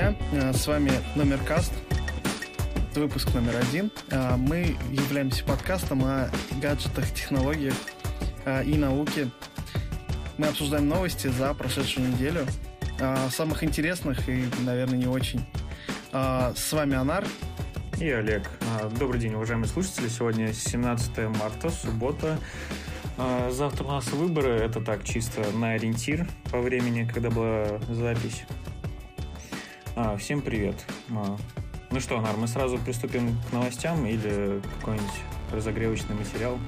Друзья. Э, с вами Номеркаст. Выпуск номер один. Э, мы являемся подкастом о гаджетах, технологиях э, и науке. Мы обсуждаем новости за прошедшую неделю. Самых интересных и, наверное, не очень. С вами Анар. И Олег. Добрый день, уважаемые слушатели. Сегодня 17 марта, суббота. Завтра у нас выборы. Это так, чисто на ориентир по времени, когда была запись. А, всем привет. А, ну что, Нар, мы сразу приступим к новостям или какой-нибудь разогревочный материал?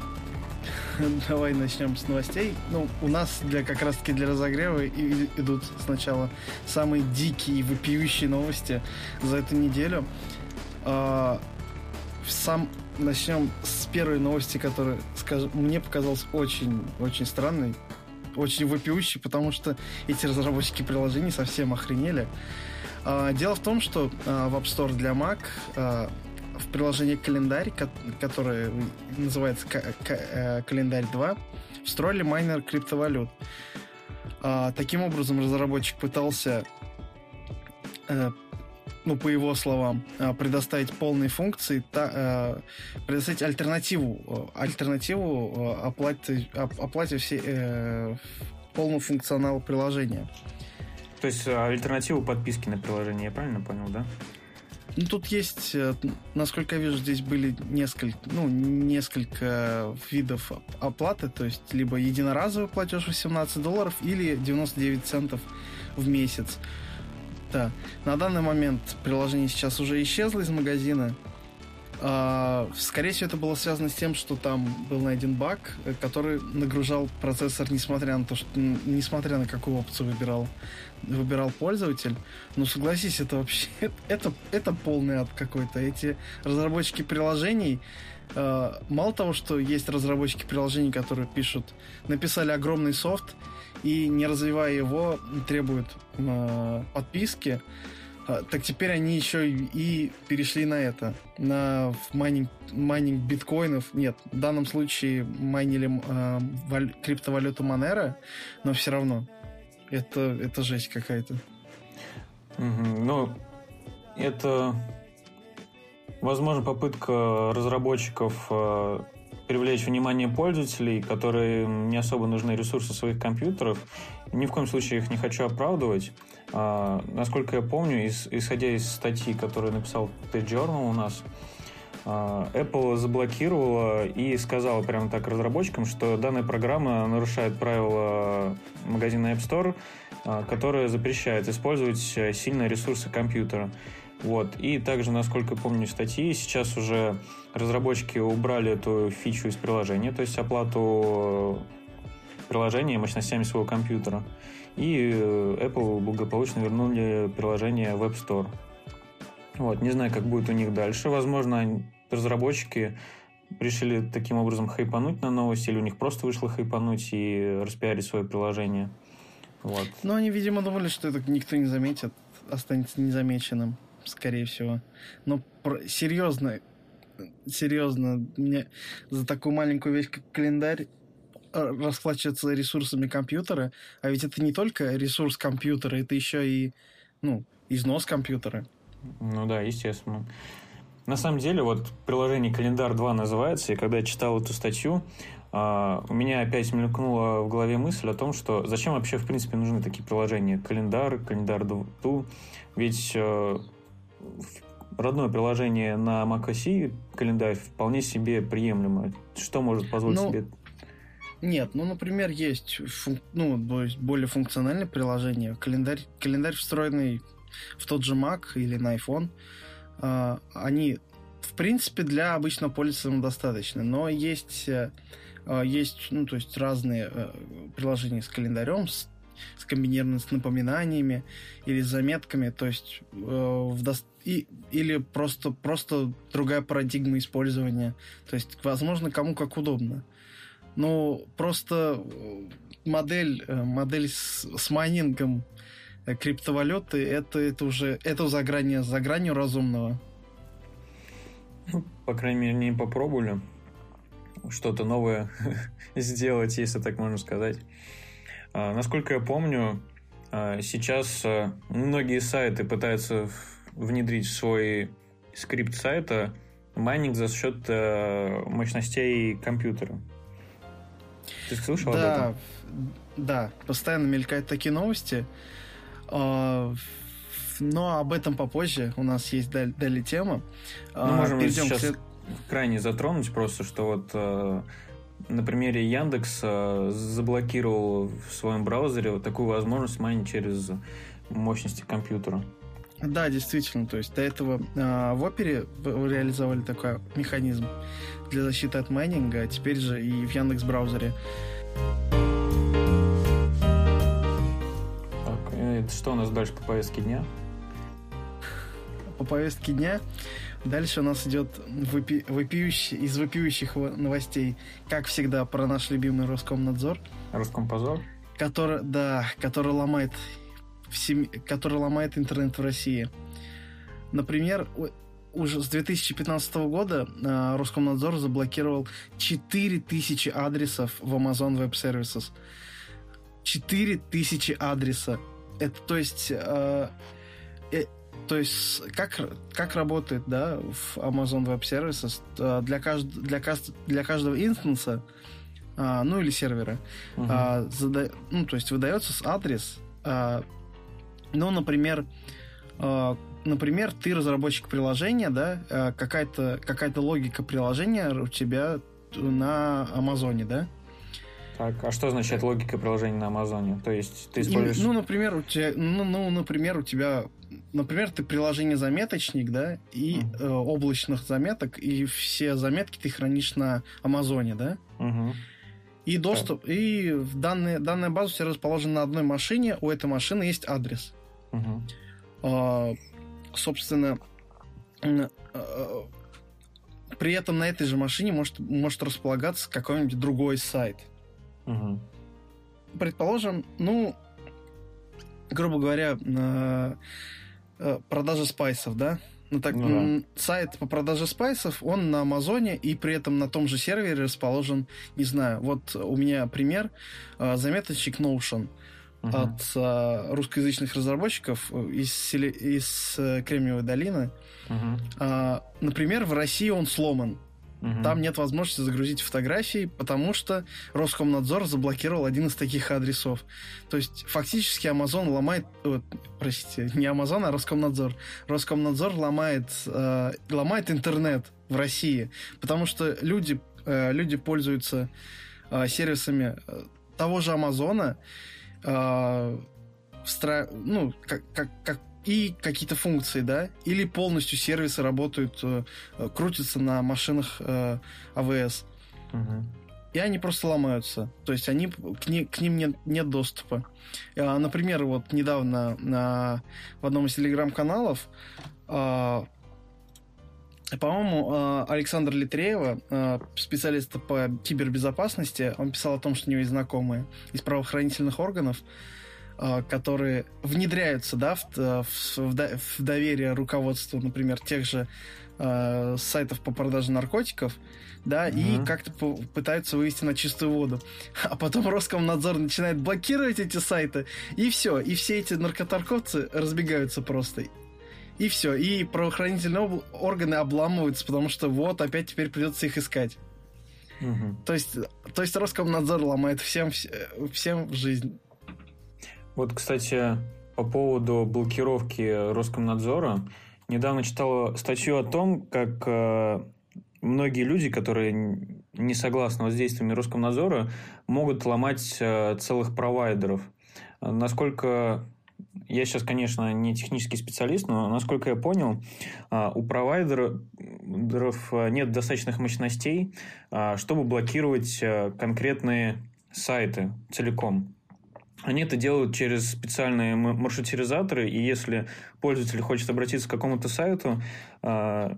Давай начнем с новостей. Ну, у нас для как раз-таки для разогрева идут сначала самые дикие и вопиющие новости за эту неделю. А, сам начнем с первой новости, которая, скажем, мне показалась очень-очень странной, очень вопиющей, потому что эти разработчики приложений совсем охренели. А, дело в том, что а, в App Store для Mac а, в приложении «Календарь», которое называется э, «Календарь 2», встроили майнер криптовалют. Таким образом, разработчик пытался э, ну, по его словам, предоставить полные функции, та, предоставить альтернативу, альтернативу оплате, оплате все, э, полного функционала приложения. То есть а, альтернативу подписки на приложение, я правильно понял, да? Ну, тут есть, э, насколько я вижу, здесь были несколько, ну, несколько видов оплаты, то есть либо единоразовый платеж 18 долларов или 99 центов в месяц. Да. На данный момент приложение сейчас уже исчезло из магазина. А, скорее всего, это было связано с тем, что там был найден баг, который нагружал процессор, несмотря на то, что несмотря на какую опцию выбирал, выбирал пользователь. Ну, согласись, это вообще это, это полный ад какой-то. Эти разработчики приложений, э, мало того, что есть разработчики приложений, которые пишут, написали огромный софт и не развивая его требуют э, подписки а, так теперь они еще и перешли на это, на майнинг, майнинг биткоинов. Нет, в данном случае майнили э, валь, криптовалюту Monero, но все равно это, это жесть какая-то. Угу, ну, это, возможно, попытка разработчиков э, привлечь внимание пользователей, которые не особо нужны ресурсы своих компьютеров. Ни в коем случае их не хочу оправдывать. А, насколько я помню, из, исходя из статьи, которую написал T-Journal у нас, Apple заблокировала и сказала прямо так разработчикам, что данная программа нарушает правила магазина App Store, а, которая запрещает использовать сильные ресурсы компьютера. Вот. И также, насколько помню статьи, сейчас уже разработчики убрали эту фичу из приложения, то есть оплату приложения мощностями своего компьютера. И э, Apple благополучно вернули приложение в App Store. Вот. Не знаю, как будет у них дальше. Возможно, разработчики решили таким образом хайпануть на новости, или у них просто вышло хайпануть и распиарить свое приложение. Вот. Ну, они, видимо, думали, что это никто не заметит, останется незамеченным скорее всего. Но про, серьезно, серьезно, мне за такую маленькую вещь, как календарь, э, расплачиваться ресурсами компьютера, а ведь это не только ресурс компьютера, это еще и ну, износ компьютера. Ну да, естественно. На самом деле, вот приложение «Календарь 2» называется, и когда я читал эту статью, а, у меня опять мелькнула в голове мысль о том, что зачем вообще, в принципе, нужны такие приложения? Календарь, Календарь 2, ведь э, родное приложение на macOS календарь вполне себе приемлемо. Что может позволить ну, себе? Нет, ну, например, есть фун... ну, более функциональное приложение. Календарь, календарь встроенный в тот же Mac или на iPhone. А, они, в принципе, для обычного пользователя достаточно. Но есть, э, есть ну, то есть разные э, приложения с календарем, с скомбинированы с напоминаниями или заметками, то есть э, в до... и, или просто, просто другая парадигма использования. То есть, возможно, кому как удобно. Но просто э, модель, модель с, с майнингом криптовалюты это, это уже это за гранью, за гранью разумного. Ну, по крайней мере, не попробовали что-то новое сделать, если так можно сказать. А, насколько я помню, сейчас многие сайты пытаются внедрить свой скрипт сайта майнинг за счет мощностей компьютера. Ты слышал да, об этом? Да, постоянно мелькают такие новости. Но об этом попозже. У нас есть далее тема. Ну, можем Перейдем сейчас к след... крайне затронуть просто, что вот на примере Яндекс заблокировал в своем браузере вот такую возможность майнить через мощности компьютера. Да, действительно. То есть до этого э, в опере реализовали такой механизм для защиты от майнинга, а теперь же и в Яндекс браузере. Это что у нас дальше по повестке дня? По повестке дня Дальше у нас идет выпи, вопиющий, из вопиющих новостей, как всегда, про наш любимый Роскомнадзор. Роскомпозор? Который, да, который ломает, в сем... который ломает интернет в России. Например, уже с 2015 года э, Роскомнадзор заблокировал 4000 адресов в Amazon Web Services. 4000 адреса. Это, то есть, э, э, то есть как, как работает да, в Amazon Web Services э, для, кажд, для, кажд, для каждого инстанса, а, ну или сервера, uh-huh. а, зада, ну, то есть выдается адрес, а, ну, например, а, например, ты разработчик приложения, да, а, какая-то какая логика приложения у тебя на Амазоне, да? Так, а что значит логика приложения на Амазоне? То есть ты используешь... Ну, например, у тебя, ну, ну, например, у тебя например, ты приложение заметочник, да, и uh-huh. э, облачных заметок, и все заметки ты хранишь на Амазоне, да? Uh-huh. И доступ, yeah. и данные, данная база тебя расположена на одной машине, у этой машины есть адрес. Uh-huh. А, собственно, э, при этом на этой же машине может, может располагаться какой-нибудь другой сайт. Uh-huh. Предположим, ну, грубо говоря, Э, продажи спайсов, да? Ну так, ну, да. сайт по продаже спайсов, он на Амазоне и при этом на том же сервере расположен, не знаю, вот у меня пример, э, заметочек Notion угу. от а, русскоязычных разработчиков из, из Кремниевой долины. Угу. А, например, в России он сломан. Угу. Там нет возможности загрузить фотографии, потому что Роскомнадзор заблокировал один из таких адресов. То есть фактически Amazon ломает, вот, простите, не Amazon, а Роскомнадзор. Роскомнадзор ломает, э, ломает интернет в России, потому что люди, э, люди пользуются э, сервисами э, того же Амазона, э, встра... ну, как, как, как и какие-то функции, да, или полностью сервисы работают, э, э крутятся на машинах э, АВС. Угу. И они просто ломаются. То есть они, к, не, к ним нет, нет доступа. А, например, вот недавно на, в одном из телеграм-каналов а, по-моему, а, Александр Литреева, специалист по кибербезопасности, он писал о том, что у него есть знакомые из правоохранительных органов, которые внедряются да, в, в, в доверие руководству, например, тех же э, сайтов по продаже наркотиков, да, угу. и как-то пытаются вывести на чистую воду. А потом Роскомнадзор начинает блокировать эти сайты, и все, и все эти наркоторговцы разбегаются просто. И все, и правоохранительные органы обламываются, потому что вот опять теперь придется их искать. Угу. То есть, то есть Роскомнадзор ломает всем, всем жизнь. Вот, кстати, по поводу блокировки Роскомнадзора, недавно читал статью о том, как э, многие люди, которые не согласны с действиями Роскомнадзора, могут ломать э, целых провайдеров. Насколько я сейчас, конечно, не технический специалист, но насколько я понял, э, у провайдеров нет достаточных мощностей, чтобы блокировать конкретные сайты целиком. Они это делают через специальные маршрутизаторы, и если пользователь хочет обратиться к какому-то сайту, а,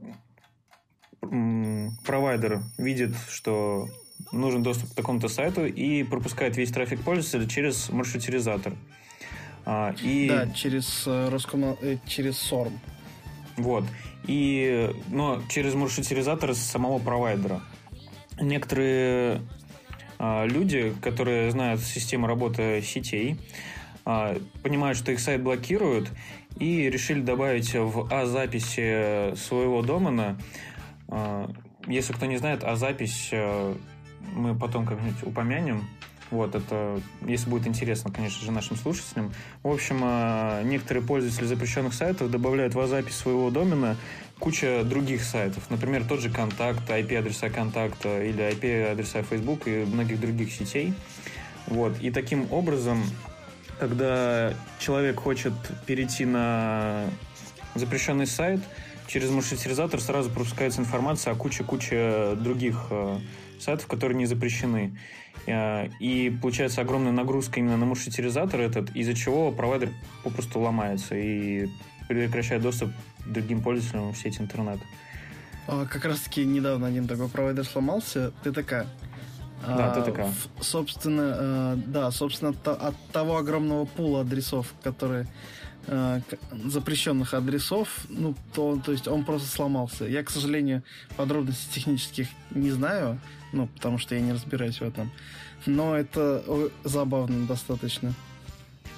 провайдер видит, что нужен доступ к такому-то сайту и пропускает весь трафик пользователя через маршрутизатор. А, и... Да, через, э, Роском... Э, через SORM. Вот. И, но через маршрутизатор самого провайдера. Некоторые люди, которые знают систему работы сетей, а, понимают, что их сайт блокируют, и решили добавить в А-записи своего домена. А, если кто не знает, А-запись мы потом как-нибудь упомянем. Вот, это, если будет интересно, конечно же, нашим слушателям. В общем, некоторые пользователи запрещенных сайтов добавляют в запись своего домена куча других сайтов. Например, тот же контакт, IP-адреса контакта или IP-адреса Facebook и многих других сетей. Вот. И таким образом, когда человек хочет перейти на запрещенный сайт, через маршрутизатор сразу пропускается информация о куче-куче других э, сайтов, которые не запрещены. Э, и получается огромная нагрузка именно на маршрутизатор этот, из-за чего провайдер попросту ломается и прекращает доступ другим пользователям в сеть интернет. А, как раз таки недавно один такой провайдер сломался. Ты такая. Да, а, ТТК. Собственно, э, да, собственно, от того огромного пула адресов, которые э, запрещенных адресов, ну, то, то есть он просто сломался. Я, к сожалению, подробностей технических не знаю, ну, потому что я не разбираюсь в этом. Но это забавно достаточно.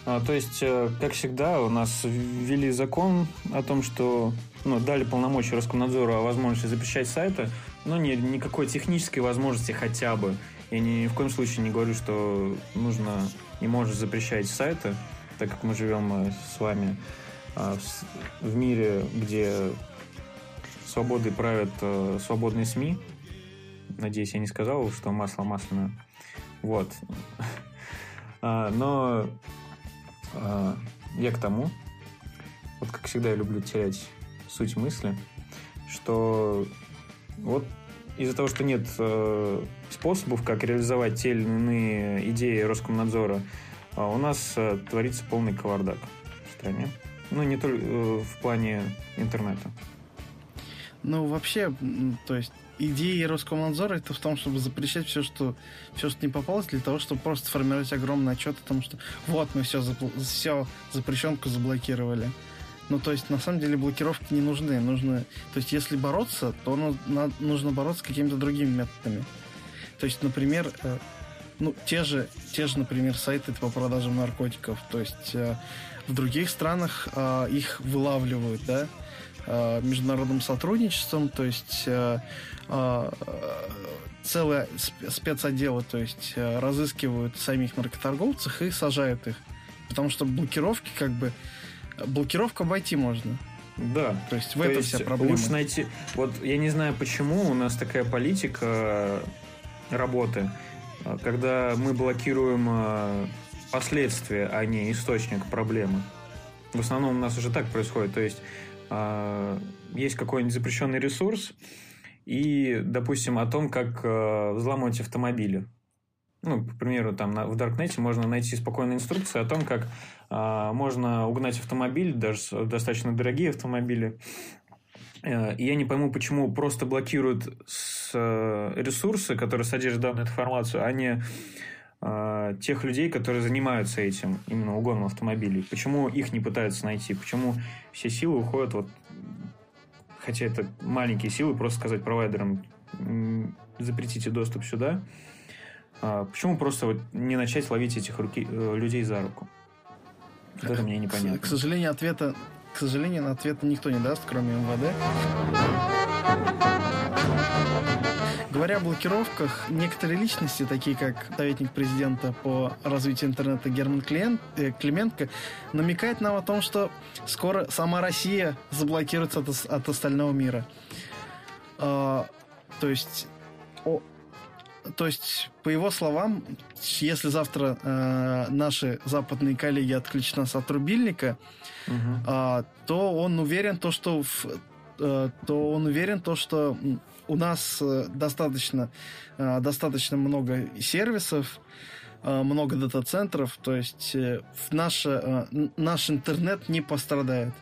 А, то есть, э, как всегда, у нас ввели закон о том, что ну, дали полномочия Роскомнадзору о возможности запрещать сайты, но не, никакой технической возможности хотя бы. Я ни, в коем случае не говорю, что нужно и может запрещать сайты, так как мы живем э, с вами а, в мире, где свободой правят э, свободные СМИ. Надеюсь, я не сказал, что масло масляное. Вот. А, но я к тому, вот как всегда я люблю терять суть мысли, что вот из-за того, что нет э, способов, как реализовать те или иные идеи Роскомнадзора, э, у нас э, творится полный кавардак в стране. Ну, не только э, в плане интернета. Ну, вообще, то есть идея Роскомнадзора это в том, чтобы запрещать все, что все, что не попалось, для того, чтобы просто формировать огромный отчет о том, что вот мы все, все запрещенку заблокировали. Ну, то есть, на самом деле, блокировки не нужны. Нужны... То есть, если бороться, то ну, на... нужно бороться какими-то другими методами. То есть, например, э, ну, те же, те же, например, сайты по продажам наркотиков. То есть, э, в других странах э, их вылавливают, да, э, международным сотрудничеством, то есть э, целые спецотделы, то есть э, разыскивают самих наркоторговцев и сажают их. Потому что блокировки как бы блокировку обойти можно. Да. То есть в этом вся проблема. Лучше найти... Вот я не знаю, почему у нас такая политика э, работы, э, когда мы блокируем э, последствия, а не источник проблемы. В основном у нас уже так происходит. То есть есть какой-нибудь запрещенный ресурс, и, допустим, о том, как взламывать автомобили. Ну, к примеру, там на, в Даркнете можно найти спокойную инструкцию о том, как а, можно угнать автомобиль, даже достаточно дорогие автомобили. Э, и я не пойму, почему просто блокируют с, э, ресурсы, которые содержат данную информацию, а не э, тех людей, которые занимаются этим, именно угоном автомобилей. Почему их не пытаются найти? Почему все силы уходят вот... Хотя это маленькие силы, просто сказать провайдерам, запретите доступ сюда. А почему просто вот не начать ловить этих руки, людей за руку? Вот это мне непонятно. К сожалению, ответа, к сожалению, на ответ никто не даст, кроме МВД. Говоря о блокировках, некоторые личности, такие как советник президента по развитию интернета Герман Клиент, э, Клименко, намекает нам о том, что скоро сама Россия заблокируется от, от остального мира. А, то есть о, то есть, по его словам, если завтра э, наши западные коллеги отключат нас от рубильника, угу. э, то он уверен то, что в, э, то он уверен то, что у нас э, достаточно э, достаточно много сервисов, э, много дата-центров, то есть наш, наш интернет не пострадает.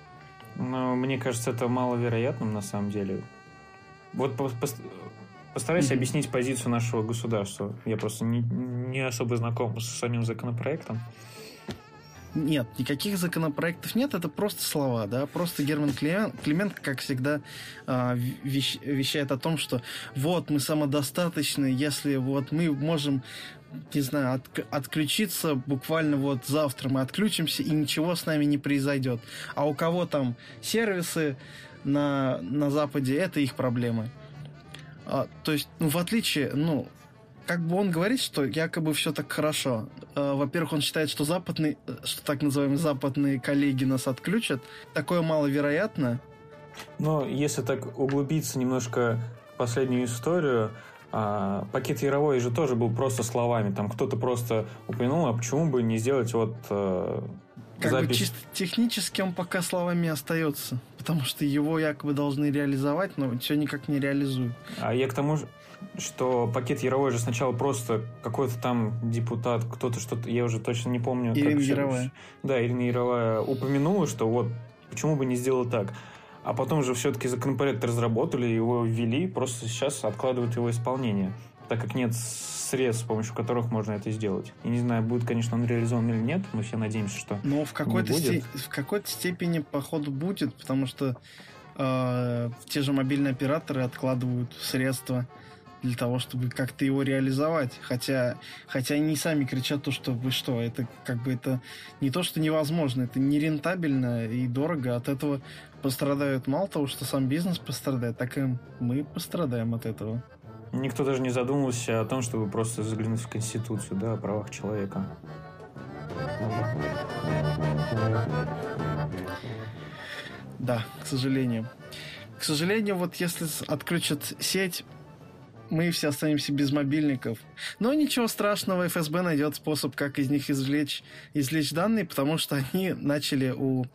Ну, мне кажется, это маловероятным на самом деле. Вот Постарайся mm-hmm. объяснить позицию нашего государства. Я просто не, не особо знаком с самим законопроектом. Нет, никаких законопроектов нет, это просто слова, да, просто Герман Климент, Климент как всегда, вещ, вещает о том, что вот мы самодостаточны, если вот мы можем не знаю, от, отключиться буквально вот завтра мы отключимся и ничего с нами не произойдет. А у кого там сервисы на, на Западе, это их проблемы. А, то есть, ну, в отличие, ну, как бы он говорит, что якобы все так хорошо. А, во-первых, он считает, что западные, что так называемые западные коллеги нас отключат. Такое маловероятно. Но если так углубиться немножко в последнюю историю, а, пакет Яровой же тоже был просто словами. Там кто-то просто упомянул, а почему бы не сделать вот э, как запись. бы чисто технически он пока словами остается, потому что его якобы должны реализовать, но все никак не реализуют. А я к тому же, что пакет Яровой же сначала просто какой-то там депутат, кто-то что-то, я уже точно не помню. Ирина Яровая. Да, Ирина Яровая упомянула, что вот почему бы не сделать так. А потом же все-таки законопроект разработали, его ввели, просто сейчас откладывают его исполнение, так как нет средств, с помощью которых можно это сделать. И не знаю, будет, конечно, он реализован или нет, мы все надеемся, что Но в какой-то, сте... в какой-то степени, походу, будет, потому что э, те же мобильные операторы откладывают средства для того, чтобы как-то его реализовать. Хотя, хотя они сами кричат то, что вы что, это как бы это не то, что невозможно, это нерентабельно и дорого. От этого пострадают мало того, что сам бизнес пострадает, так и мы пострадаем от этого. Никто даже не задумывался о том, чтобы просто заглянуть в Конституцию, да, о правах человека. Да, к сожалению. К сожалению, вот если отключат сеть, мы все останемся без мобильников. Но ничего страшного, ФСБ найдет способ, как из них извлечь, извлечь данные, потому что они начали у,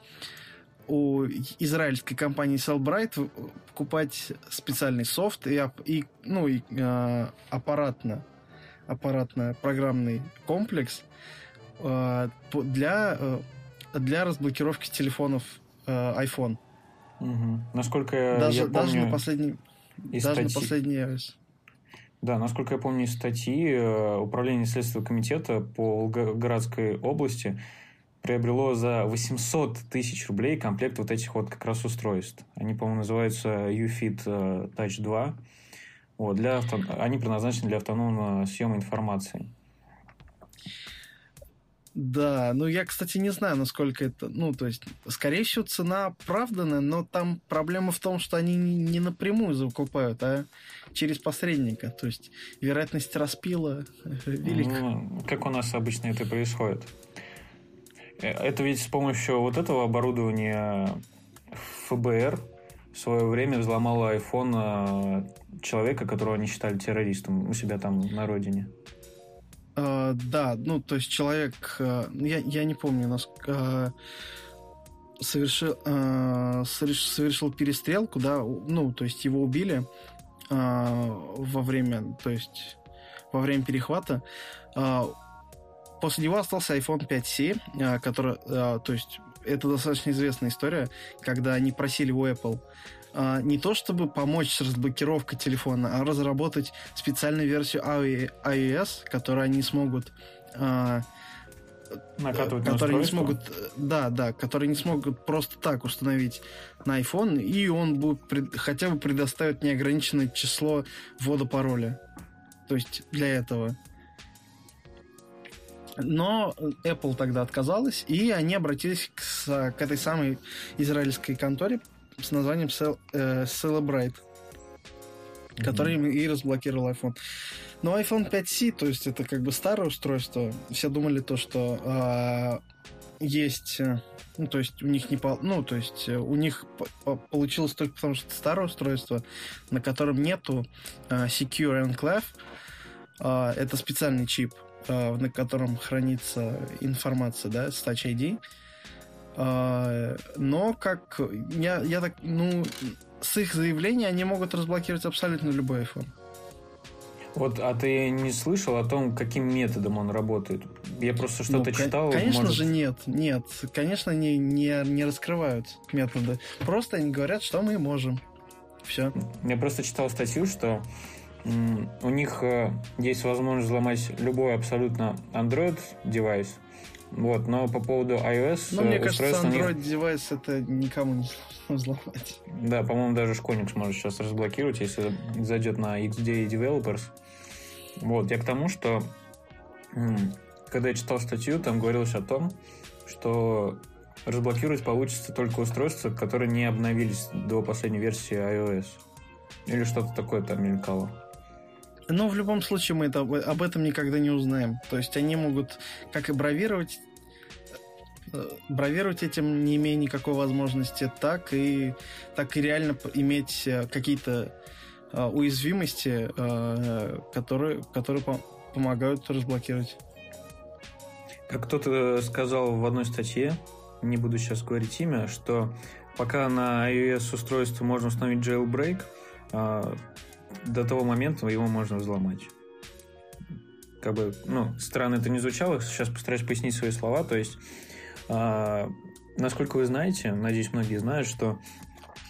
у израильской компании Cellbrite покупать специальный софт и, и, ну, и э, аппаратно, аппаратно-программный комплекс э, для, э, для разблокировки телефонов э, iPhone. Угу. Насколько даже, я помню... Даже на последний... Даже статьи... на последний iOS. Да, насколько я помню из статьи, э, Управление Следственного комитета по Волгоградской области приобрело за 800 тысяч рублей комплект вот этих вот как раз устройств. Они, по-моему, называются UFIT э, Touch 2. Вот, для авто... Они предназначены для автономного съема информации. Да, ну я, кстати, не знаю, насколько это... Ну, то есть, скорее всего, цена оправданная, но там проблема в том, что они не напрямую закупают, а через посредника. То есть вероятность распила велика. Ну, как у нас обычно это происходит? Это ведь с помощью вот этого оборудования ФБР в свое время взломало iPhone э, человека, которого они считали террористом у себя там на родине. Uh, да, ну, то есть человек, uh, я, я не помню, насколько uh, совершил, совершил перестрелку, да, ну, то есть его убили, а, во время, то есть во время перехвата. А, после него остался iPhone 5C, а, который, то есть это достаточно известная история, когда они просили у Apple не то чтобы помочь с разблокировкой телефона, а разработать специальную версию iOS, которую они смогут накатывать которые не смогут, да, да, которые не смогут просто так установить на iPhone, и он будет пред, хотя бы предоставить неограниченное число ввода пароля. То есть для этого. Но Apple тогда отказалась, и они обратились к, к этой самой израильской конторе с названием Cel, э, Celebrate, mm-hmm. который и разблокировал iPhone. Но iPhone 5C, то есть это как бы старое устройство, все думали то, что э, есть, ну то есть у них не, по, ну то есть э, у них получилось только потому, что старое устройство, на котором нету э, Secure Enclave, э, это специальный чип, э, на котором хранится информация, да, с Touch ID. Э, но как я, я так, ну с их заявления они могут разблокировать абсолютно любой iPhone. Вот, а ты не слышал о том, каким методом он работает? Я просто что-то ну, читал. Конечно может... же нет, нет, конечно не, не, не раскрывают методы. Просто они говорят, что мы можем. Все. Я просто читал статью, что у них э, есть возможность взломать любой абсолютно Android девайс, Вот, но по поводу iOS... Ну, мне кажется, Android девайс это никому не взломать. Да, по-моему, даже школьник сможет сейчас разблокировать, если зайдет на XDA Developers. Вот, я к тому, что когда я читал статью, там говорилось о том, что разблокировать получится только устройства, которые не обновились до последней версии iOS. Или что-то такое там мелькало. Но в любом случае мы это, об этом никогда не узнаем. То есть они могут как и бравировать, э, бравировать этим, не имея никакой возможности, так и, так и реально иметь э, какие-то э, уязвимости, которые, которые помогают разблокировать. Как кто-то сказал в одной статье, не буду сейчас говорить имя, что пока на iOS устройство можно установить jailbreak, до того момента его можно взломать. Как бы, ну, странно это не звучало, сейчас постараюсь пояснить свои слова. То есть, э, насколько вы знаете, надеюсь, многие знают, что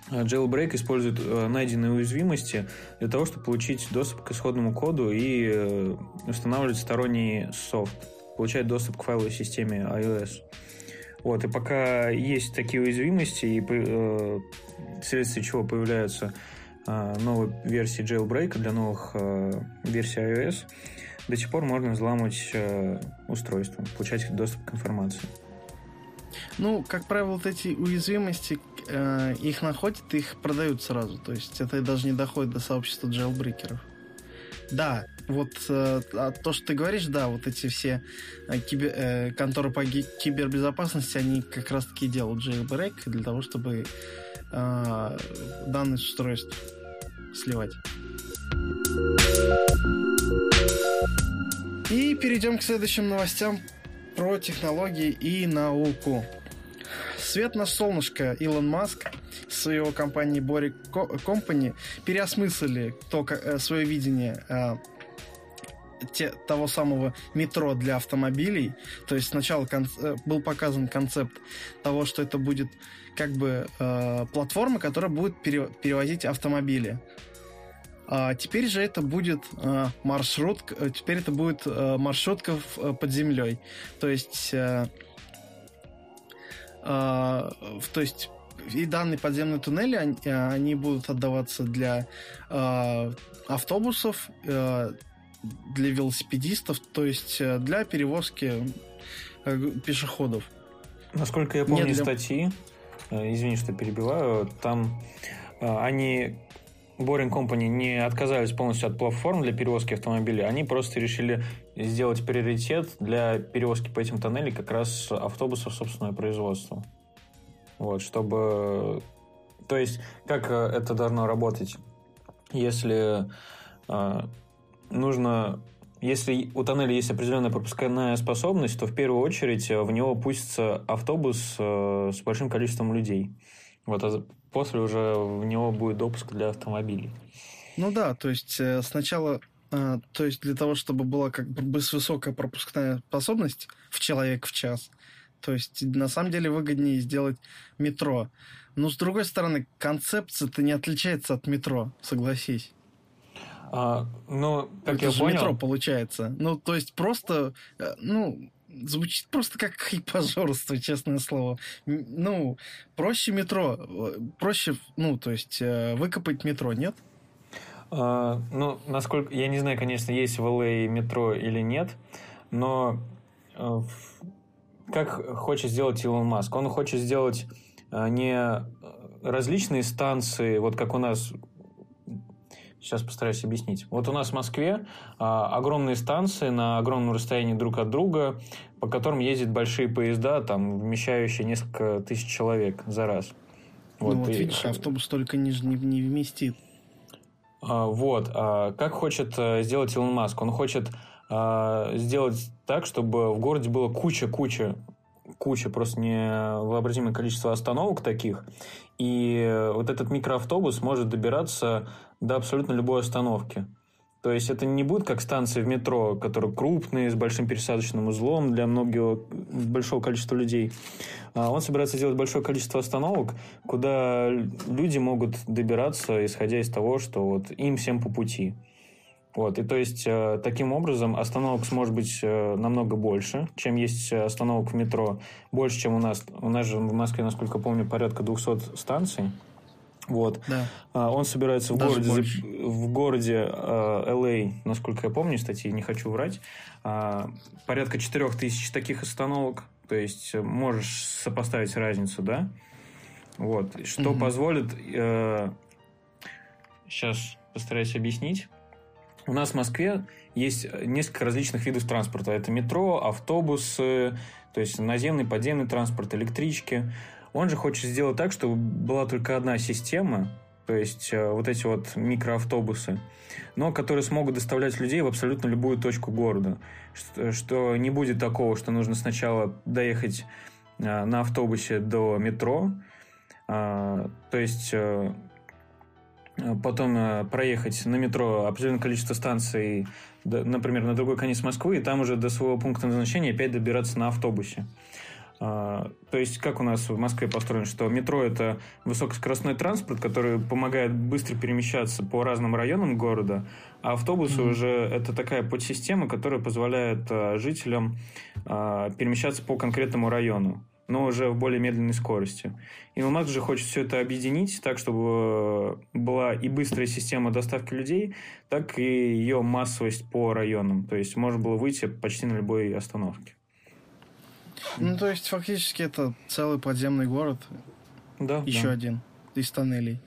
Jailbreak использует э, найденные уязвимости для того, чтобы получить доступ к исходному коду и э, устанавливать сторонний софт, получать доступ к файловой системе iOS. Вот, и пока есть такие уязвимости, и э, вследствие чего появляются новой версии jailbreak для новых э, версий iOS, до сих пор можно взламывать э, устройство, получать доступ к информации. Ну, как правило, вот эти уязвимости, их находят, их продают сразу. То есть это даже не доходит до сообщества джейлбрекеров. Да, вот э, а то, что ты говоришь, да, вот эти все э, кибер, э, конторы по кибербезопасности, они как раз-таки делают jailbreak для того, чтобы э, данные устройств сливать. И перейдем к следующим новостям про технологии и науку. Свет на солнышко Илон Маск с его компанией Бори Company переосмыслили то, э, свое видение э, те, того самого метро для автомобилей. То есть сначала кон- э, был показан концепт того, что это будет как бы э, платформа, которая будет пере- перевозить автомобили. А теперь же это будет э, маршрут, э, теперь это будет э, маршрутка в, э, под землей. То есть, э, э, то есть и данные подземные туннели, они, они будут отдаваться для э, автобусов, э, для велосипедистов, то есть э, для перевозки э, пешеходов. Насколько я помню для... статьи, э, извини, что перебиваю, там они Boring Company не отказались полностью от платформ для перевозки автомобилей, они просто решили сделать приоритет для перевозки по этим тоннелям как раз автобусов собственного производства. Вот, чтобы... То есть, как это должно работать? Если нужно если у тоннеля есть определенная пропускная способность, то в первую очередь э, в него пустится автобус э, с большим количеством людей. Вот, а после уже в него будет допуск для автомобилей. Ну да, то есть э, сначала, то есть для того, чтобы была как бы высокая пропускная способность в человек в час, то есть на самом деле выгоднее сделать метро. Но с другой стороны, концепция-то не отличается от метро, согласись. А, ну, как Это я же понял... метро получается. Ну, то есть просто, э, ну, звучит просто как хайпажорство, честное слово. Ну, проще метро, э, проще, ну, то есть э, выкопать метро, нет? А, ну, насколько, я не знаю, конечно, есть в ЛА метро или нет, но как хочет сделать Илон Маск? Он хочет сделать не различные станции, вот как у нас Сейчас постараюсь объяснить. Вот у нас в Москве а, огромные станции на огромном расстоянии друг от друга, по которым ездят большие поезда, там, вмещающие несколько тысяч человек за раз. Вот, ну, вот и... видишь, автобус только не, не, не вместит. А, вот. А, как хочет а, сделать Илон Маск? Он хочет а, сделать так, чтобы в городе было куча-куча куча, просто невообразимое количество остановок таких. И вот этот микроавтобус может добираться до абсолютно любой остановки. То есть это не будет как станции в метро, которые крупные, с большим пересадочным узлом для многого, большого количества людей. А он собирается сделать большое количество остановок, куда люди могут добираться, исходя из того, что вот им всем по пути. Вот, и то есть э, таким образом остановок сможет быть э, намного больше, чем есть остановок в метро. Больше, чем у нас. У нас же в Москве, насколько помню, порядка 200 станций. Вот. Да. А, он собирается в Даже городе, больше. в городе э, LA, насколько я помню статьи, не хочу врать, а, порядка 4000 таких остановок. То есть э, можешь сопоставить разницу, да? Вот. Что Мгм. позволит... э, сейчас постараюсь объяснить. У нас в Москве есть несколько различных видов транспорта. Это метро, автобусы, то есть наземный, подземный транспорт, электрички. Он же хочет сделать так, чтобы была только одна система, то есть э, вот эти вот микроавтобусы, но которые смогут доставлять людей в абсолютно любую точку города. Что, что не будет такого, что нужно сначала доехать э, на автобусе до метро, а, то есть э, потом э, проехать на метро определенное количество станций, например, на другой конец Москвы, и там уже до своего пункта назначения опять добираться на автобусе. А, То есть, как у нас в Москве построено, что метро – это высокоскоростной транспорт, который помогает быстро перемещаться по разным районам города, а автобусы Мгм. уже это такая подсистема, которая позволяет а, жителям перемещаться по конкретному району, но уже в более медленной скорости. Илон Маск же хочет все это объединить так, чтобы э, была и быстрая система доставки людей, так и ее массовость по районам. То есть можно было выйти почти на любой остановке. Ну, то есть, фактически, это целый подземный город, Да, еще да, один, из тоннелей.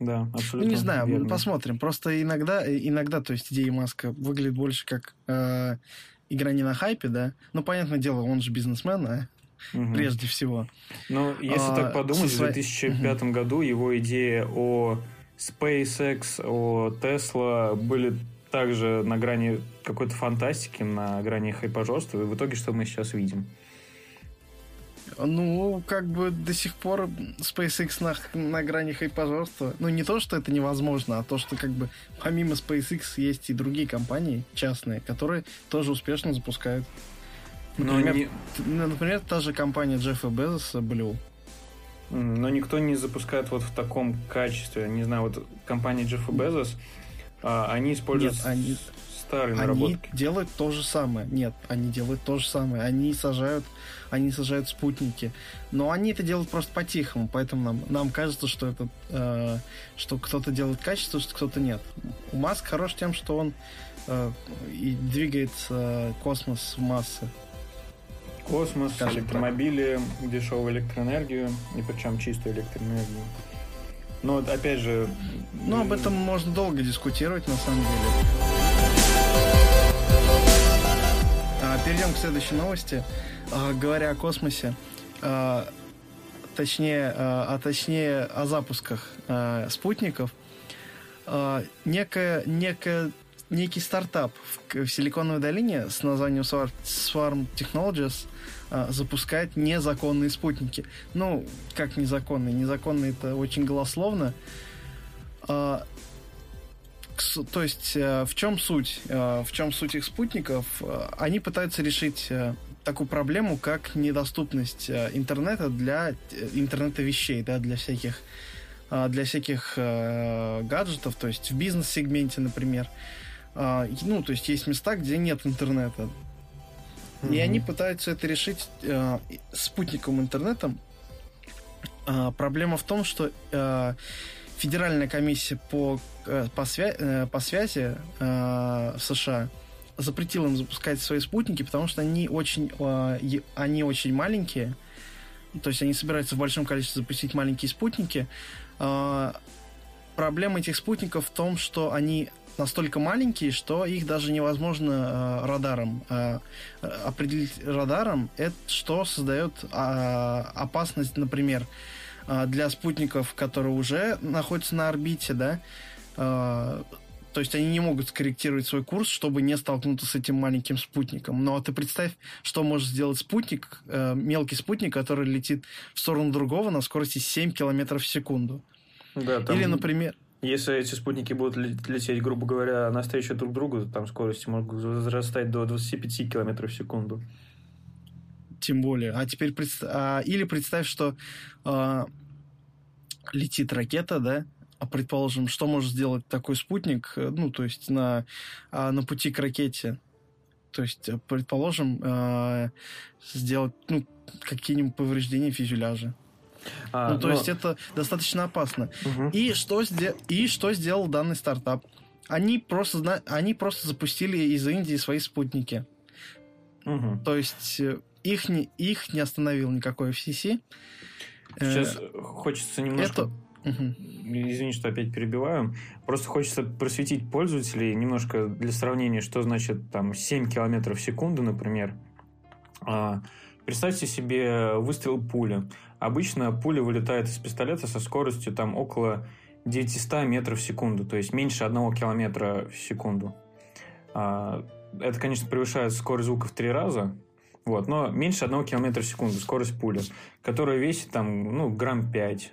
да, Ну, абсолютно не знаю, верно. посмотрим. Просто иногда, э, иногда, то есть, идея Маска выглядит больше как э, игра не на хайпе, да? Ну, понятное дело, он же бизнесмен, а, Мгм. прежде всего. Ну, если А, так подумать, в своей- 2005 году его идеи о SpaceX, о Tesla были также на грани какой-то фантастики, на грани хайпажорства. И в итоге что мы сейчас видим? Ну, как бы до сих пор SpaceX на, на грани хайпажорства. Ну, не то, что это невозможно, а то, что как бы помимо SpaceX есть и другие компании частные, которые тоже успешно запускают. Но, Например, не- т- ну, например та же компания Джеффа Безоса, Blue. но никто не запускает вот в таком качестве. Не знаю, вот компания Джеффа Безос, а, они используют Нет, они- старые Они наработки. делают то же самое. Нет, они делают то же самое. Они сажают, они сажают спутники. Но они это делают просто по-тихому, поэтому нам, нам кажется, что это э, что кто-то делает качество, что кто-то нет. У Маск хорош тем, что он э, и двигает э, космос в массы. Космос, Скажем так. электромобили, дешевую электроэнергию, и причем чистую электроэнергию. Но опять же... Ну, об этом можно долго дискутировать, на самом деле. А, Перейдем к следующей новости. А, Говоря о космосе, а, точнее, а а точнее о запусках спутников, некая, некая, некий стартап в, в Силиконовой долине с названием Swar- Swarm Technologies запускает незаконные спутники. Ну, как незаконные? Незаконные это очень голословно. То есть, в чем суть? В чем суть их спутников? Они пытаются решить такую проблему, как недоступность э, интернета для э, интернета вещей, да, для всяких э, для всяких гаджетов, то есть в бизнес-сегменте, например. А, и, Ну, то есть есть места, где нет интернета. И мгм. они пытаются это решить и- спутниковым интернетом. А, проблема в том, что Федеральная комиссия по, по, свя- по связи в США запретила им запускать свои спутники, потому что они очень, э, они очень маленькие. То есть они собираются в большом количестве запустить маленькие спутники. А, проблема этих спутников в том, что они настолько маленькие, что их даже невозможно э, радаром э, определить радаром, это что создает а, опасность, например, а, для спутников, которые уже находятся на орбите, да, то есть они не могут скорректировать свой курс, чтобы не столкнуться с этим маленьким спутником. Но ты представь, что может сделать спутник, э, мелкий спутник, который летит в сторону другого на скорости 7 километров в секунду. Да, там, Или, например, Если эти спутники будут ле- лететь, грубо говоря, навстречу друг другу, там скорости могут возрастать до 25 километров в секунду. Тем более. А теперь представь... или представь, что а, летит ракета, да, а предположим, что может сделать такой спутник, э, ну, то есть на, а, на пути к ракете? То есть, э, предположим, э, сделать, ну, какие-нибудь повреждения фюзеляжа. А, ну, то но... есть это достаточно опасно. Угу. И, что сде... и что сделал данный стартап? Они просто, они просто запустили из Индии свои спутники. Угу. То есть их не, их не остановил никакой FCC. Сейчас э, хочется немножко... Это... Угу. Извини, что опять перебиваю. Просто хочется просветить пользователей немножко для сравнения, что значит там 7 километров в секунду, например. А, представьте себе выстрел пули. Обычно пуля вылетает из пистолета со скоростью там около 900 метров в секунду, то есть меньше 1 километра в секунду. А, это, конечно, превышает скорость звука в три раза, вот, но меньше 1 км в секунду скорость пули, которая весит там, ну, грамм 5.